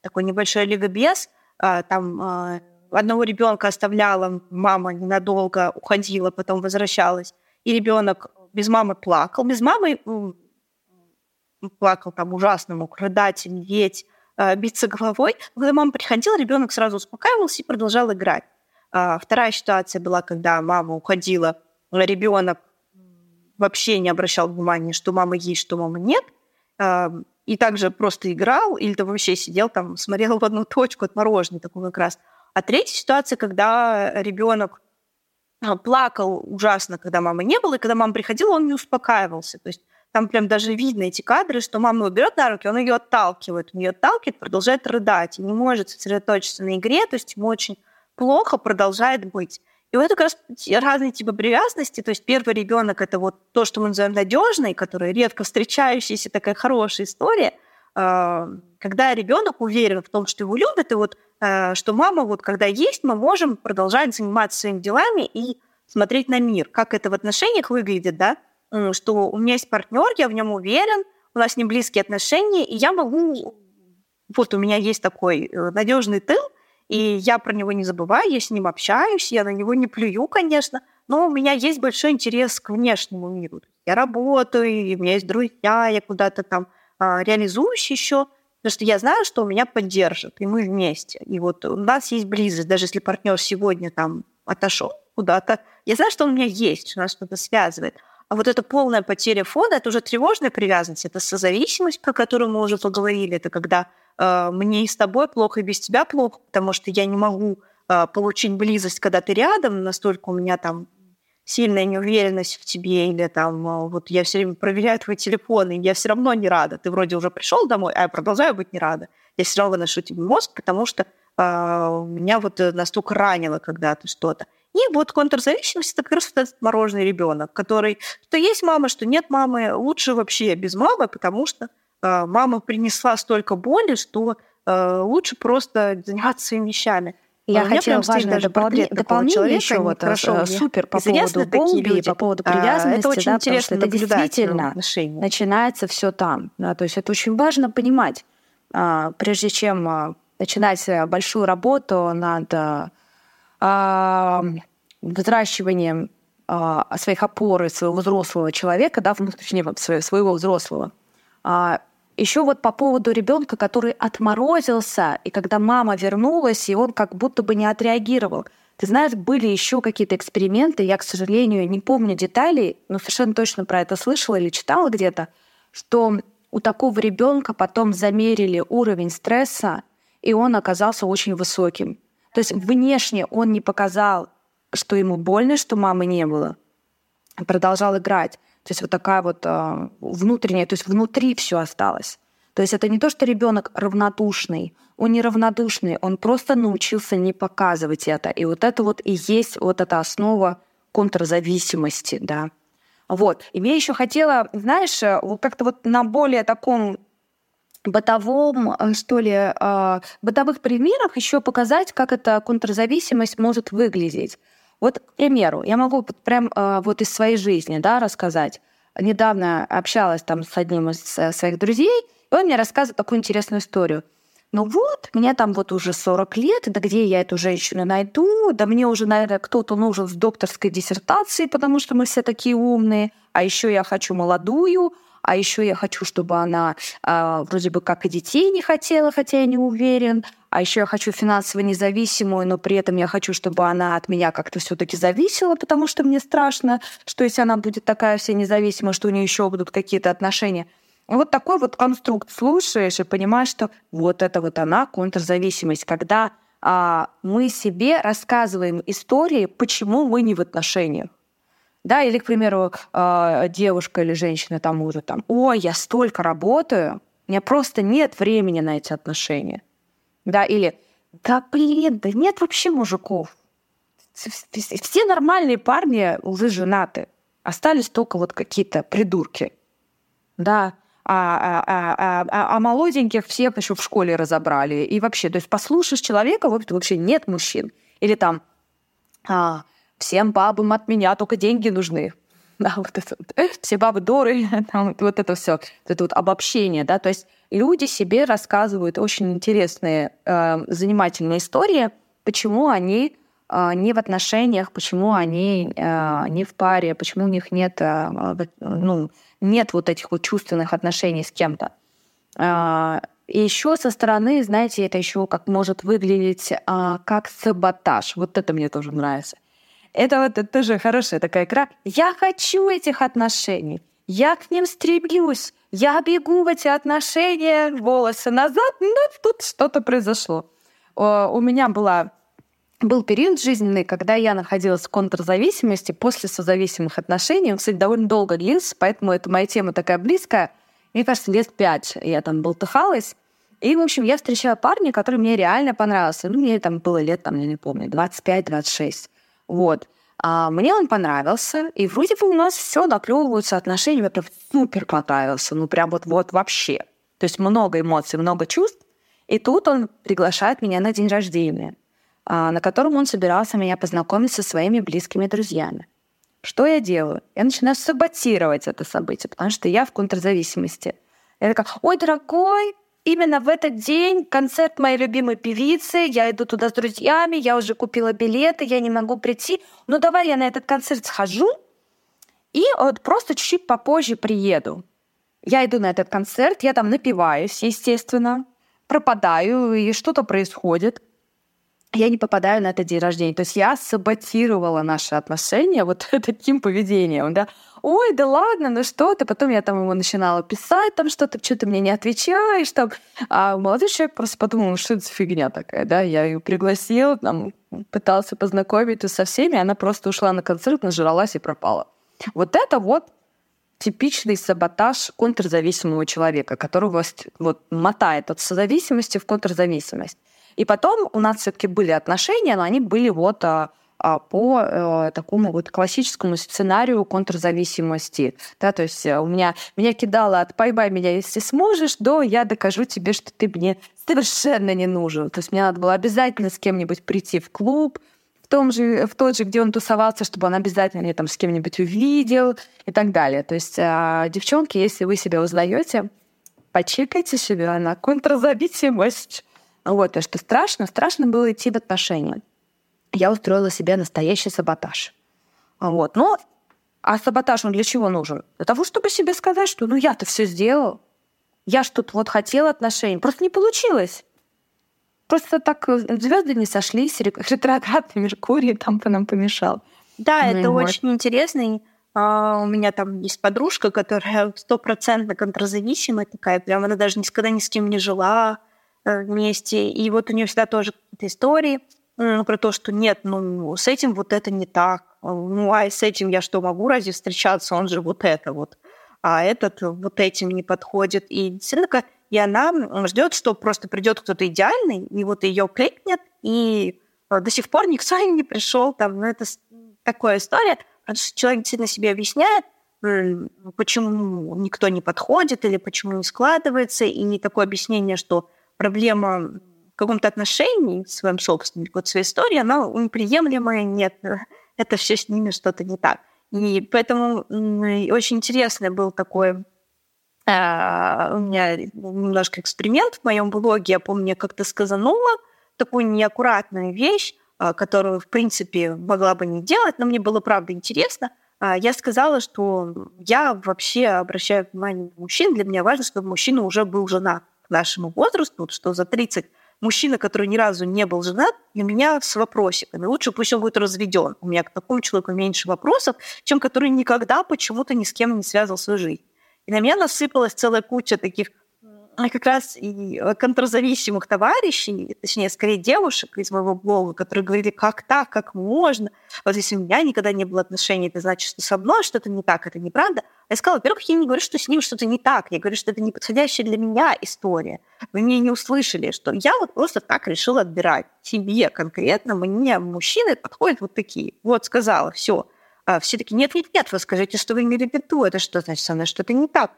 такой небольшой лигобез, там одного ребенка оставляла мама ненадолго, уходила, потом возвращалась, и ребенок без мамы плакал, без мамы плакал там ужасно, мог рыдать, реветь, биться головой. Когда мама приходила, ребенок сразу успокаивался и продолжал играть. А, вторая ситуация была, когда мама уходила, ребенок вообще не обращал внимания, что мама есть, что мамы нет, а, и также просто играл, или то вообще сидел там, смотрел в одну точку, отмороженный такой как раз. А третья ситуация, когда ребенок а, плакал ужасно, когда мамы не было, и когда мама приходила, он не успокаивался. То есть там прям даже видно эти кадры, что мама его берет на руки, он ее отталкивает, он ее отталкивает, продолжает рыдать, не может сосредоточиться на игре, то есть ему очень плохо продолжает быть. И вот это как раз разные типы привязанности. То есть первый ребенок это вот то, что мы называем надежный, который редко встречающаяся такая хорошая история, а, когда ребенок уверен в том, что его любят, и вот а, что мама, вот когда есть, мы можем продолжать заниматься своими делами и смотреть на мир. Как это в отношениях выглядит, да? Что у меня есть партнер, я в нем уверен, у нас не близкие отношения, и я могу, вот у меня есть такой э, надежный тыл, и я про него не забываю, я с ним общаюсь, я на него не плюю, конечно, но у меня есть большой интерес к внешнему миру. Я работаю, и у меня есть друзья, я куда-то там а, реализуюсь еще, потому что я знаю, что меня поддержат, и мы вместе. И вот у нас есть близость, даже если партнер сегодня там отошел куда-то, я знаю, что он у меня есть, что нас что-то связывает. А вот эта полная потеря фона, это уже тревожная привязанность, это созависимость, про которую мы уже поговорили, это когда э, мне и с тобой плохо, и без тебя плохо, потому что я не могу э, получить близость, когда ты рядом, настолько у меня там сильная неуверенность в тебе, или там э, вот я все время проверяю твой телефон, и я все равно не рада. Ты вроде уже пришел домой, а я продолжаю быть не рада. Я все равно выношу тебе мозг, потому что э, меня вот настолько ранило когда-то что-то. И вот контрзависимость это как раз вот этот мороженый ребенок, который, что есть мама, что нет мамы, лучше вообще без мамы, потому что э, мама принесла столько боли, что э, лучше просто заниматься своими вещами. Я а хотела важное допол- дополнение еще вот хорошо, э, супер по поводу Болби, по поводу а, привязанности, это очень да, интересно это действительно начинается все там. Да, то есть это очень важно понимать, а, прежде чем начинать большую работу над взращиванием а, своих опоры своего взрослого человека, да, точнее, своего взрослого. А, еще вот по поводу ребенка, который отморозился, и когда мама вернулась, и он как будто бы не отреагировал. Ты знаешь, были еще какие-то эксперименты, я, к сожалению, не помню деталей, но совершенно точно про это слышала или читала где-то, что у такого ребенка потом замерили уровень стресса, и он оказался очень высоким. То есть внешне он не показал, что ему больно, что мамы не было. Продолжал играть. То есть вот такая вот э, внутренняя, то есть внутри все осталось. То есть это не то, что ребенок равнодушный, он не равнодушный, он просто научился не показывать это. И вот это вот и есть вот эта основа контрзависимости, да. Вот. И я еще хотела, знаешь, э, как-то вот на более таком бытовом, э, что ли, э, бытовых примерах еще показать, как эта контрзависимость может выглядеть. Вот, к примеру, я могу прям вот из своей жизни да, рассказать. Недавно общалась там с одним из своих друзей, и он мне рассказывает такую интересную историю. Ну вот, мне там вот уже 40 лет, да где я эту женщину найду? Да мне уже, наверное, кто-то нужен с докторской диссертацией, потому что мы все такие умные. А еще я хочу молодую, а еще я хочу, чтобы она э, вроде бы как и детей не хотела, хотя я не уверен. А еще я хочу финансово независимую, но при этом я хочу, чтобы она от меня как-то все-таки зависела, потому что мне страшно, что если она будет такая вся независимая, что у нее еще будут какие-то отношения. Вот такой вот конструкт слушаешь и понимаешь, что вот это вот она, контрзависимость, когда а, мы себе рассказываем истории, почему мы не в отношениях. Да, или, к примеру, а, девушка или женщина там уже там, ой, я столько работаю, у меня просто нет времени на эти отношения. Да, или, да блин, да нет вообще мужиков. Все нормальные парни уже женаты. Остались только вот какие-то придурки. Да, а, а, а, а, а молоденьких всех еще в школе разобрали. И вообще, то есть послушаешь человека, вообще нет мужчин. Или там а, всем бабам от меня только деньги нужны. Да, вот это вот. Все бабы там, вот это все, это вот обобщение, да, то есть люди себе рассказывают очень интересные, э, занимательные истории, почему они э, не в отношениях, почему они э, не в паре, почему у них нет, э, ну, нет вот этих вот чувственных отношений с кем-то. И еще со стороны, знаете, это еще как может выглядеть как саботаж. Вот это мне тоже нравится. Это вот это тоже хорошая такая игра. Я хочу этих отношений. Я к ним стремлюсь. Я бегу в эти отношения, волосы назад, но тут что-то произошло. У меня была был период жизненный, когда я находилась в контрзависимости после созависимых отношений. Он, кстати, довольно долго длился, поэтому это моя тема такая близкая. Мне кажется, лет пять я там болтыхалась. И, в общем, я встречала парня, который мне реально понравился. Ну, мне там было лет, там, я не помню, 25-26. Вот. А мне он понравился, и вроде бы у нас все наклевываются отношения, мне прям супер понравился, ну прям вот, вот вообще. То есть много эмоций, много чувств. И тут он приглашает меня на день рождения. А, на котором он собирался меня познакомить со своими близкими друзьями. Что я делаю? Я начинаю саботировать это событие, потому что я в контрзависимости. Я такая, ой, дорогой, именно в этот день концерт моей любимой певицы, я иду туда с друзьями, я уже купила билеты, я не могу прийти, ну давай я на этот концерт схожу и вот просто чуть-чуть попозже приеду. Я иду на этот концерт, я там напиваюсь, естественно, пропадаю, и что-то происходит я не попадаю на этот день рождения. То есть я саботировала наши отношения вот таким поведением, да. Ой, да ладно, ну что ты? Потом я там ему начинала писать, там что-то, что ты мне не отвечаешь, там. А молодой человек просто подумал, ну что это за фигня такая, да. Я ее пригласил, там, пытался познакомить со всеми, она просто ушла на концерт, нажралась и пропала. Вот это вот типичный саботаж контрзависимого человека, который вас вот мотает от созависимости в контрзависимость. И потом у нас все-таки были отношения, но они были вот а, а, по э, такому вот классическому сценарию контрзависимости. Да, то есть э, у меня меня кидало от «поймай меня, если сможешь», до «я докажу тебе, что ты мне совершенно не нужен». То есть мне надо было обязательно с кем-нибудь прийти в клуб, в, том же, в тот же, где он тусовался, чтобы он обязательно меня там с кем-нибудь увидел и так далее. То есть, э, девчонки, если вы себя узнаете, почекайте себя на контрзависимость. Вот, и что страшно, страшно было идти в отношения. Я устроила себе настоящий саботаж. Вот, но а саботаж он для чего нужен? Для того, чтобы себе сказать, что ну я-то все сделал. Я ж тут вот хотела отношений, просто не получилось. Просто так э, звезды не сошлись, ретроградный Меркурий там по нам помешал. Да, ну, это вот. очень интересно. Uh, у меня там есть подружка, которая стопроцентно контрзависимая такая, прям она даже никогда ни с кем не жила, вместе. И вот у нее всегда тоже какие-то истории. про то, что нет, ну, с этим вот это не так. Ну, а с этим я что, могу разве встречаться? Он же вот это вот. А этот вот этим не подходит. И действительно, и она ждет, что просто придет кто-то идеальный, и вот ее кликнет, и э, до сих пор никто не пришел. Там, ну, это такая история, потому что человек действительно себе объясняет, почему никто не подходит или почему не складывается, и не такое объяснение, что проблема в каком-то отношении своем собственном, вот своей истории, она неприемлемая, нет, это все с ними что-то не так. И поэтому очень интересный был такой а, у меня немножко эксперимент в моем блоге. Я помню, я как-то сказанула такую неаккуратную вещь, а, которую, в принципе, могла бы не делать, но мне было, правда, интересно. А, я сказала, что я вообще обращаю внимание на мужчин. Для меня важно, чтобы мужчина уже был женат нашему возрасту, что за 30 мужчина, который ни разу не был женат, для меня с вопросиками. Лучше пусть он будет разведен. У меня к такому человеку меньше вопросов, чем который никогда почему-то ни с кем не связал свою жизнь. И на меня насыпалась целая куча таких как раз и контрзависимых товарищей, точнее, скорее девушек из моего блога, которые говорили, как так, как можно. Вот если у меня никогда не было отношений, это значит, что со мной что-то не так, это неправда. Я сказала, во-первых, я не говорю, что с ним что-то не так, я говорю, что это не подходящая для меня история. Вы меня не услышали, что я вот просто так решила отбирать себе конкретно, мне мужчины подходят вот такие. Вот сказала, все. А все таки нет, нет, нет, вы скажите, что вы в виду, это что значит со мной что-то не так.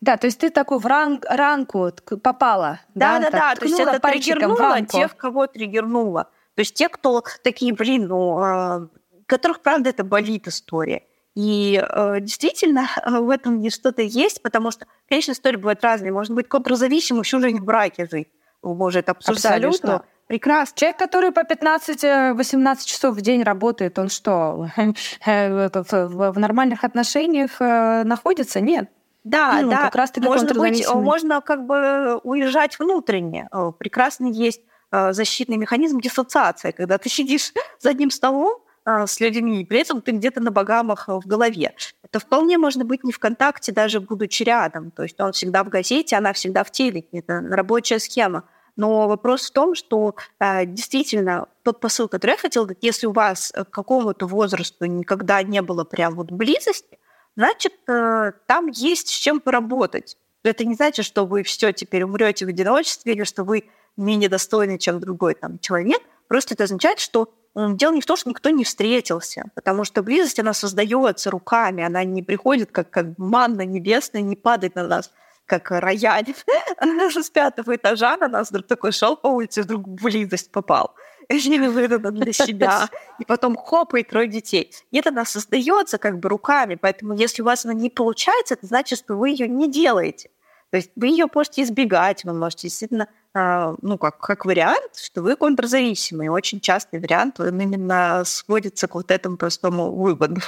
Да, то есть ты такой в ранг, ранку попала. Да, да, да, да. то есть это триггернуло тех, кого триггернуло. То есть те, кто такие, блин, ну, э, которых, правда, это болит история. И э, действительно в этом что-то есть, потому что, конечно, истории бывают разные. Может быть, контрзависимый всю жизнь в браке жить. Это обсуждали, Абсолютно. что прекрасно. Человек, который по 15-18 часов в день работает, он что, в нормальных отношениях э, находится? Нет. Да, ну, да. Как раз таки можно, быть, можно как бы уезжать внутренне. Э, прекрасно есть э, защитный механизм диссоциации, когда ты сидишь за одним столом э, с людьми, при этом ты где-то на богамах в голове. Это вполне можно быть не в контакте, даже будучи рядом. То есть он всегда в газете, она всегда в телеке. Это рабочая схема. Но вопрос в том, что э, действительно тот посыл, который я хотела если у вас к какому-то возрасту никогда не было прям вот близости, значит, э, там есть с чем поработать. Это не значит, что вы все теперь умрете в одиночестве или что вы менее достойны, чем другой там человек. Просто это означает, что дело не в том, что никто не встретился, потому что близость, она создается руками, она не приходит как, как манна небесная, не падает на нас как рояль. Она же с пятого этажа на нас вдруг такой шел по улице, вдруг близость попал неожиданно для себя. И потом хоп, и трое детей. Это она создается как бы руками. Поэтому если у вас она не получается, это значит, что вы ее не делаете. То есть вы ее можете избегать, вы можете действительно, ну, как, как вариант, что вы контрзависимый. Очень частый вариант, он именно сводится к вот этому простому выводу.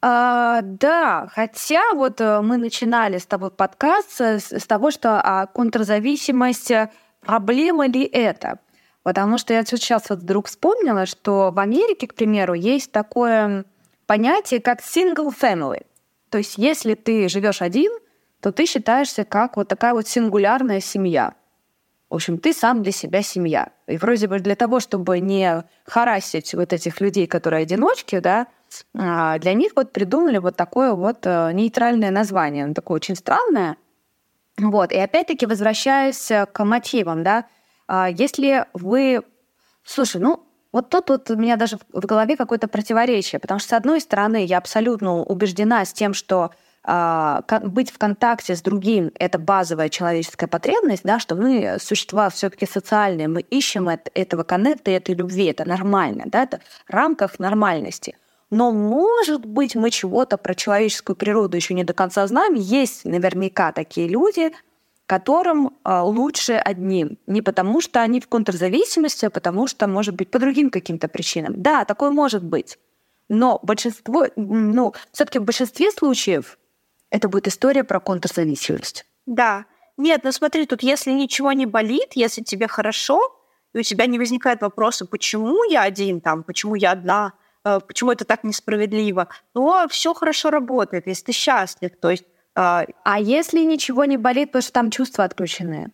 А, да, хотя вот э, мы начинали с тобой подкаст с, с того, что а, контрзависимость, э, проблема ли это? Потому что я сейчас вот вдруг вспомнила, что в Америке, к примеру, есть такое понятие, как single family. То есть если ты живешь один, то ты считаешься как вот такая вот сингулярная семья. В общем, ты сам для себя семья. И вроде бы для того, чтобы не харасить вот этих людей, которые одиночки, да, а, для них вот придумали вот такое вот э, нейтральное название, оно такое очень странное. Вот. И опять-таки возвращаясь к мотивам, да, а если вы... Слушай, ну, вот тут вот у меня даже в голове какое-то противоречие, потому что, с одной стороны, я абсолютно убеждена с тем, что быть в контакте с другим — это базовая человеческая потребность, да, что мы существа все таки социальные, мы ищем это, этого коннекта, этой любви, это нормально, да, это в рамках нормальности. Но, может быть, мы чего-то про человеческую природу еще не до конца знаем. Есть наверняка такие люди, которым а, лучше одним. Не потому, что они в контрзависимости, а потому что, может быть, по другим каким-то причинам. Да, такое может быть. Но большинство, ну, все-таки в большинстве случаев это будет история про контрзависимость. Да. Нет, ну смотри, тут если ничего не болит, если тебе хорошо, и у тебя не возникает вопроса, почему я один там, почему я одна, э, почему это так несправедливо, то все хорошо работает, если ты счастлив. То есть а, а если ничего не болит, потому что там чувства отключены?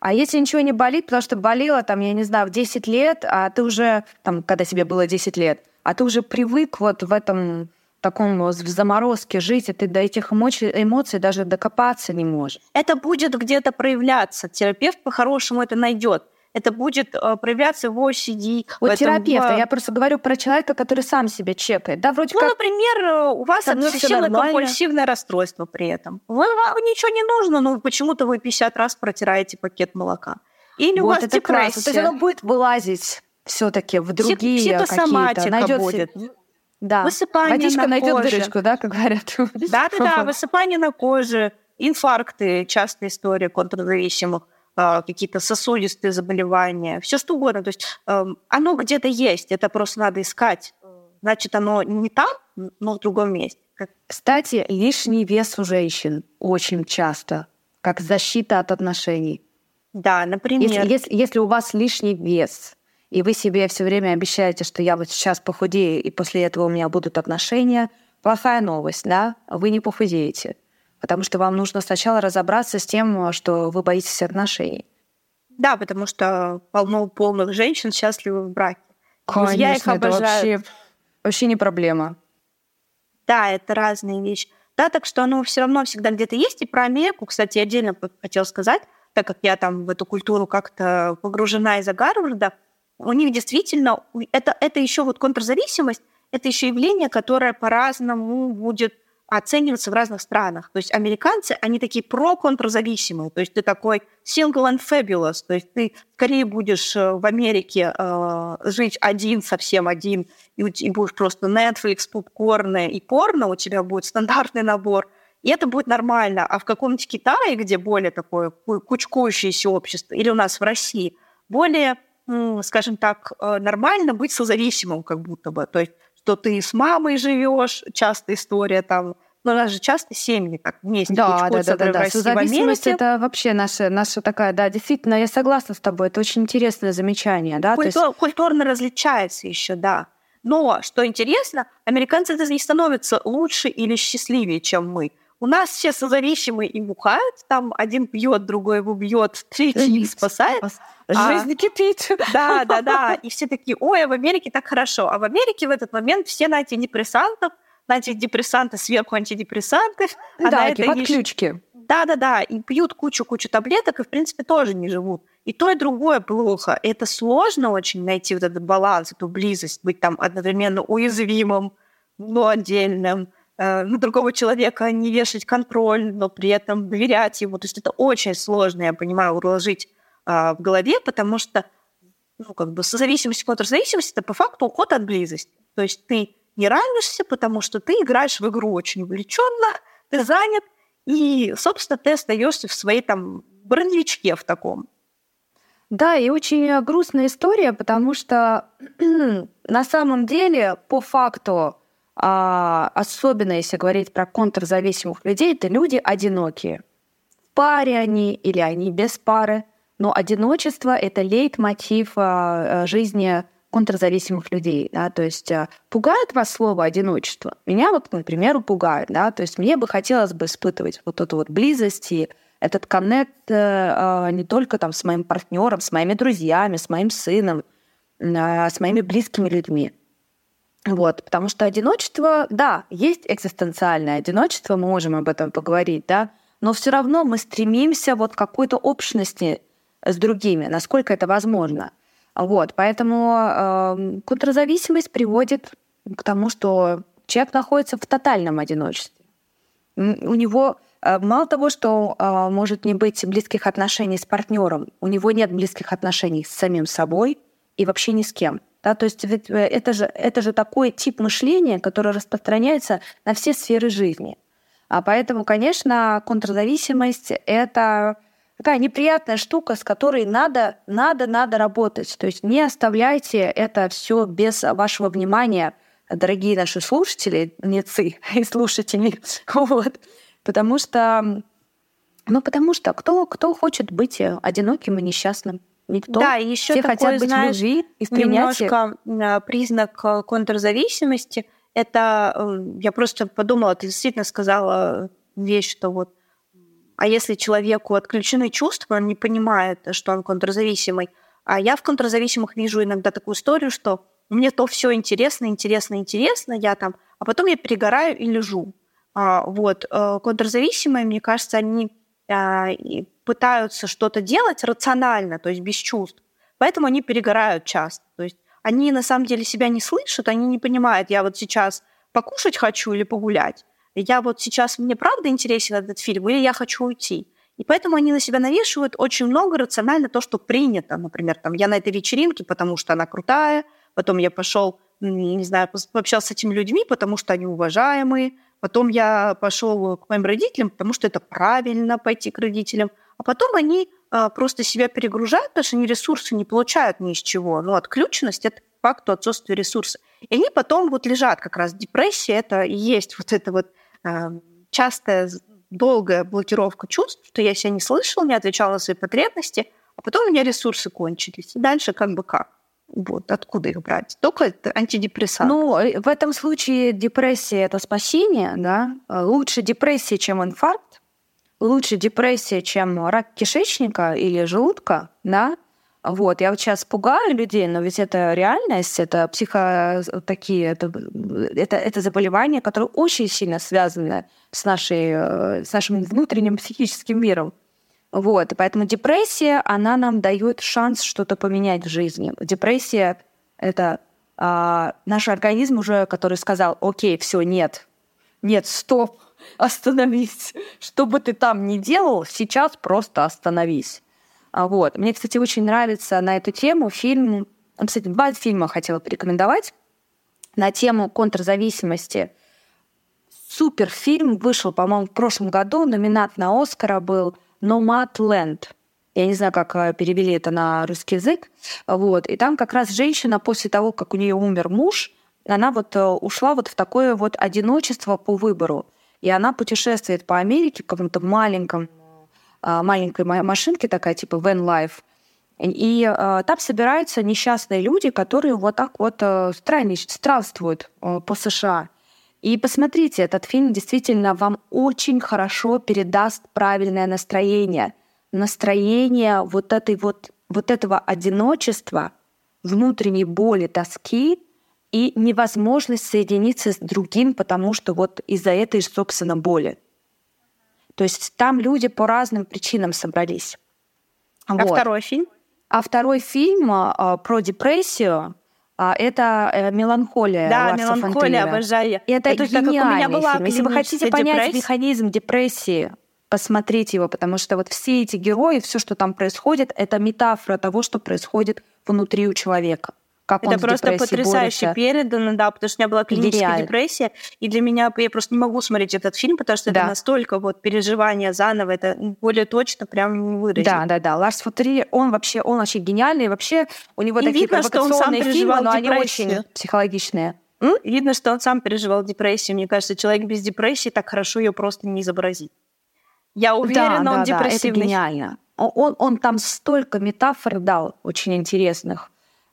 А если ничего не болит, потому что болело, там, я не знаю, в 10 лет, а ты уже, там, когда тебе было 10 лет, а ты уже привык вот в этом таком в заморозке жить, и ты до этих эмоций, эмоций даже докопаться не можешь. Это будет где-то проявляться. Терапевт по-хорошему это найдет это будет э, проявляться в OCD. Вот терапевта, я просто говорю про человека, который сам себя чекает. Да, вроде ну, как... например, э, у вас обсессивно-компульсивное расстройство при этом. Вы, вам ничего не нужно, но почему-то вы 50 раз протираете пакет молока. Или вот, у вас это депрессия. Классно. То есть оно будет вылазить все таки в другие какие-то. Найдет будет. Да. Высыпание Водичка на найдет коже. дырочку, да, как говорят. Да-да-да, высыпание на коже, инфаркты, частая история контрзависимых а, какие-то сосудистые заболевания, все что угодно. То есть эм, оно где-то есть, это просто надо искать. Значит, оно не там, но в другом месте. Кстати, лишний вес у женщин очень часто, как защита от отношений. Да, например. Если, если, если у вас лишний вес, и вы себе все время обещаете, что я вот сейчас похудею, и после этого у меня будут отношения, плохая новость, да? Вы не похудеете потому что вам нужно сначала разобраться с тем, что вы боитесь отношений. Да, потому что полно полных женщин счастливы в браке. Конечно, Я их обожаю. вообще, вообще не проблема. Да, это разные вещи. Да, так что оно все равно всегда где-то есть. И про Америку, кстати, отдельно хотел сказать, так как я там в эту культуру как-то погружена из-за Гарварда, у них действительно это, это еще вот контрзависимость, это еще явление, которое по-разному будет оцениваться в разных странах. То есть американцы, они такие про-контрзависимые. То есть ты такой single and fabulous. То есть ты скорее будешь э, в Америке э, жить один, совсем один, и, и будешь просто Netflix, попкорны и порно, у тебя будет стандартный набор. И это будет нормально. А в каком-нибудь Китае, где более такое кучкующееся общество, или у нас в России, более, скажем так, э, нормально быть созависимым как будто бы. То есть что ты с мамой живешь, частая история там, но у нас же часто семьи как вместе да, да, да, да, да. Созависимость это вообще наша, наша такая, да, действительно, я согласна с тобой, это очень интересное замечание, да. Культур, есть... Культурно различается еще, да. Но, что интересно, американцы не становятся лучше или счастливее, чем мы. У нас все созависимые и бухают, там один пьет, другой его бьет, третий их спасает. Жизнь а, кипит. Да, да, да. И все такие, ой, а в Америке так хорошо. А в Америке в этот момент все на антидепрессантах, на антидепрессанты сверху антидепрессанты. А да, это подключки. Да, да, да. И пьют кучу-кучу таблеток, и, в принципе, тоже не живут. И то, и другое плохо. И это сложно очень найти вот этот баланс, эту близость, быть там одновременно уязвимым, но отдельным на другого человека не вешать контроль, но при этом доверять ему. То есть это очень сложно, я понимаю, уложить а, в голове, потому что ну, как бы созависимость, контрзависимость – это по факту уход от близости. То есть ты не ранишься, потому что ты играешь в игру очень увлеченно, ты занят, и, собственно, ты остаешься в своей там броневичке в таком. Да, и очень грустная история, потому что на самом деле, по факту, а, особенно если говорить про контрзависимых людей, это люди одинокие. В паре они или они без пары, но одиночество — это лейтмотив а, жизни контрзависимых людей, да, то есть а, пугает вас слово одиночество? Меня вот, например, пугает, да, то есть мне бы хотелось бы испытывать вот эту вот близость и этот коннект э, не только там с моим партнером, с моими друзьями, с моим сыном, с моими близкими людьми. Вот, потому что одиночество, да, есть экзистенциальное одиночество, мы можем об этом поговорить, да, но все равно мы стремимся вот к какой-то общности с другими, насколько это возможно. Вот, поэтому э, контрзависимость приводит к тому, что человек находится в тотальном одиночестве. У него э, мало того, что э, может не быть близких отношений с партнером, у него нет близких отношений с самим собой и вообще ни с кем. Да, то есть э, это же, это же такой тип мышления, который распространяется на все сферы жизни. А поэтому, конечно, контрзависимость — это такая неприятная штука, с которой надо, надо, надо работать. То есть не оставляйте это все без вашего внимания, дорогие наши слушатели, нецы и слушатели. Вот. Потому что, ну, потому что кто, кто хочет быть одиноким и несчастным? Никто. Да, еще Все такой, хотят быть знаешь, в любви и в немножко а, признак а, контрзависимости. Это я просто подумала, ты действительно сказала вещь, что вот А если человеку отключены чувства, он не понимает, что он контрзависимый. А я в контрзависимых вижу иногда такую историю, что мне то все интересно, интересно, интересно, я там, а потом я перегораю и лежу. А, вот. Э, контрзависимые, мне кажется, они а, пытаются что-то делать рационально, то есть без чувств. Поэтому они перегорают часто. То есть они на самом деле себя не слышат, они не понимают, я вот сейчас покушать хочу или погулять. Я вот сейчас, мне правда интересен этот фильм, или я хочу уйти. И поэтому они на себя навешивают очень много рационально то, что принято. Например, там, я на этой вечеринке, потому что она крутая, потом я пошел, не знаю, пообщался с этими людьми, потому что они уважаемые, потом я пошел к моим родителям, потому что это правильно пойти к родителям, а потом они а, просто себя перегружают, потому что они ресурсы не получают ни из чего. Ну, отключенность – это по факту отсутствие ресурсов. И они потом вот лежат как раз. Депрессия – это и есть вот это вот а, частая долгая блокировка чувств, что я себя не слышал, не отвечал на свои потребности, а потом у меня ресурсы кончились. И дальше как бы как? Вот, откуда их брать? Только это антидепрессант. Ну, э, в этом случае депрессия – это спасение, да? Лучше депрессия, чем инфаркт, лучше депрессия, чем рак кишечника или желудка, да? Вот, я вот сейчас пугаю людей, но ведь это реальность, это психо... такие, это, это, это заболевание, которое очень сильно связано с, нашей, э, с нашим внутренним психическим миром. Вот, и поэтому депрессия, она нам дает шанс что-то поменять в жизни. Депрессия — это а, наш организм уже, который сказал, окей, все, нет, нет, стоп, остановись. Что бы ты там ни делал, сейчас просто остановись. А вот. Мне, кстати, очень нравится на эту тему фильм, кстати, два фильма хотела порекомендовать на тему контрзависимости. Супер фильм вышел, по-моему, в прошлом году, номинат на Оскара был «Nomadland». Я не знаю, как э, перевели это на русский язык. Вот. И там как раз женщина после того, как у нее умер муж, она вот э, ушла вот в такое вот одиночество по выбору. И она путешествует по Америке в каком-то маленьком, а, маленькой машинке, такая типа van life. И э, там собираются несчастные люди, которые вот так вот э, странствуют э, по США. И посмотрите, этот фильм действительно вам очень хорошо передаст правильное настроение. Настроение вот, этой вот, вот этого одиночества, внутренней боли, тоски, и невозможность соединиться с другим, потому что вот из-за этой, собственно, боли. То есть там люди по разным причинам собрались. А вот. второй фильм? А второй фильм а, про депрессию а, это э, меланхолия. Да, Ларса меланхолия, обожаю. Это, это гениальный у меня была фильм. Если вы хотите понять депрессия. механизм депрессии, посмотрите его, потому что вот все эти герои, все, что там происходит, это метафора того, что происходит внутри у человека как это просто потрясающе борется. передано, да, потому что у меня была клиническая Идеально. депрессия, и для меня я просто не могу смотреть этот фильм, потому что да. это настолько вот переживание заново, это более точно прям не выразить. Да, да, да. Ларс Футри, он вообще, он вообще гениальный, вообще у него и такие видно, провокационные фильмы, но они очень психологичные. М? Видно, что он сам переживал депрессию. Мне кажется, человек без депрессии так хорошо ее просто не изобразит. Я уверена, да, он да, депрессивный. Да, это гениально. Он, он, он там столько метафор дал очень интересных.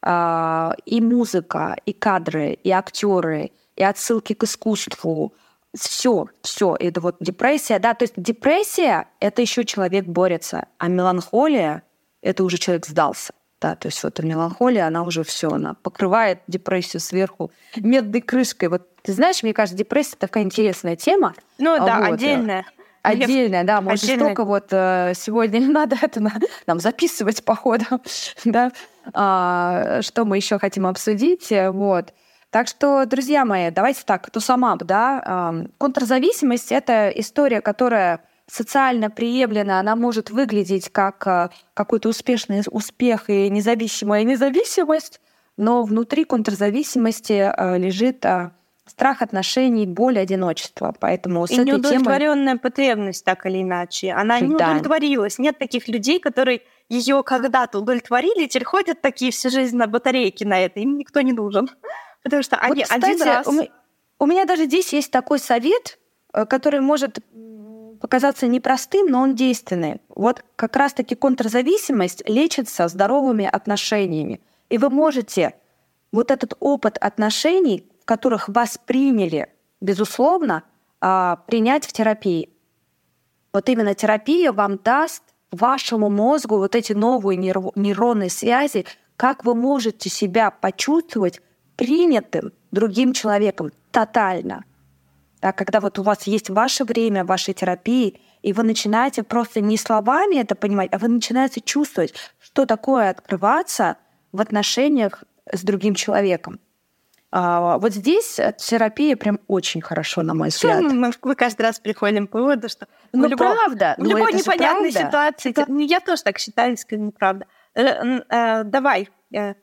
А, и музыка, и кадры, и актеры, и отсылки к искусству. Все, все, это вот депрессия, да, то есть депрессия — это еще человек борется, а меланхолия — это уже человек сдался. Да, то есть вот меланхолия, она уже все, она покрывает депрессию сверху медной крышкой. Вот ты знаешь, мне кажется, депрессия такая интересная тема. Ну да, вот. Э, отдельная. Отдельная, да, может, Отдельная. столько вот э, сегодня не надо это нам записывать по ходу, да, а, что мы еще хотим обсудить, вот. Так что, друзья мои, давайте так, то сама, да, контрзависимость — это история, которая социально приемлена, она может выглядеть как э, какой-то успешный успех и независимая независимость, но внутри контрзависимости э, лежит э, страх отношений, боль, одиночество. Поэтому с и этой неудовлетворенная темой... потребность, так или иначе. Она не да. удовлетворилась. Нет таких людей, которые ее когда-то удовлетворили, теперь ходят такие всю жизнь на батарейке на это. Им никто не нужен. Потому что они вот, кстати, один раз... У меня даже здесь есть такой совет, э, который может показаться непростым, но он действенный. Вот как раз-таки контрзависимость лечится здоровыми отношениями. И вы можете вот этот опыт отношений которых вас приняли, безусловно, а, принять в терапии. Вот именно терапия вам даст вашему мозгу вот эти новые нейронные связи, как вы можете себя почувствовать принятым другим человеком тотально. Да, когда вот у вас есть ваше время вашей терапии, и вы начинаете просто не словами это понимать, а вы начинаете чувствовать, что такое открываться в отношениях с другим человеком. А, вот здесь терапия прям очень хорошо, на мой взгляд. Мы, мы каждый раз приходим к выводу, что ну, любого, правда, в любой непонятной ситуации, это... Ну, я тоже так считаю, искренне правда. Э, э, давай, э,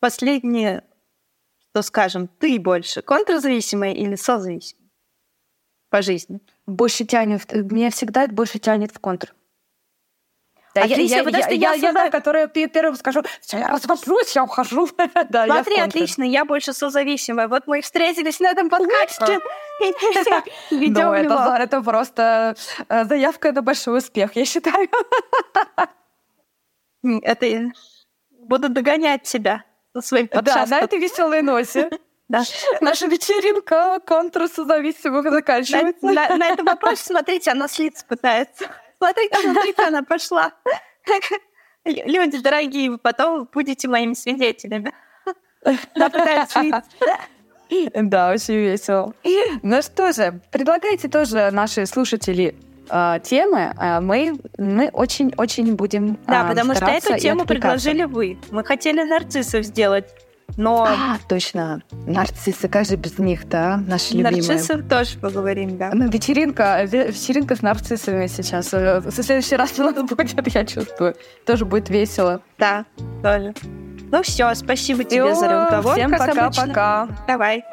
последнее, что скажем, ты больше контрзависимая или созависимая по жизни? Больше тянет, меня всегда больше тянет в контр. Да, отлично, я, я, я, я, я, я, которая первым скажу, я развожусь, я ухожу. да, Смотри, я отлично, я больше созависимая. Вот мы встретились на этом подкасте. Ну, это, это просто э, заявка на большой успех, я считаю. это буду догонять тебя со своим подкастом. Да, на этой веселой носе. Да. Наша вечеринка контрсозависимых заканчивается. На, на, на этом вопросе, смотрите, она слиться пытается. Смотрите, смотрите, она пошла. Люди дорогие, вы потом будете моими свидетелями. Да, очень весело. Ну что же, предлагайте тоже наши слушатели э, темы. Э, мы мы очень-очень будем Да, э, потому что эту тему предложили вы. Мы хотели нарциссов сделать. Но... А, точно. Нарциссы, как же без них, да? Наши любимые. Нарциссов тоже поговорим, да. Ну, вечеринка, вечеринка с нарциссами сейчас. Э, в следующий раз у нас будет, я чувствую. Тоже будет весело. Да, тоже. Ну все, спасибо тебе Всё, за разговор. Всем пока-пока. Давай.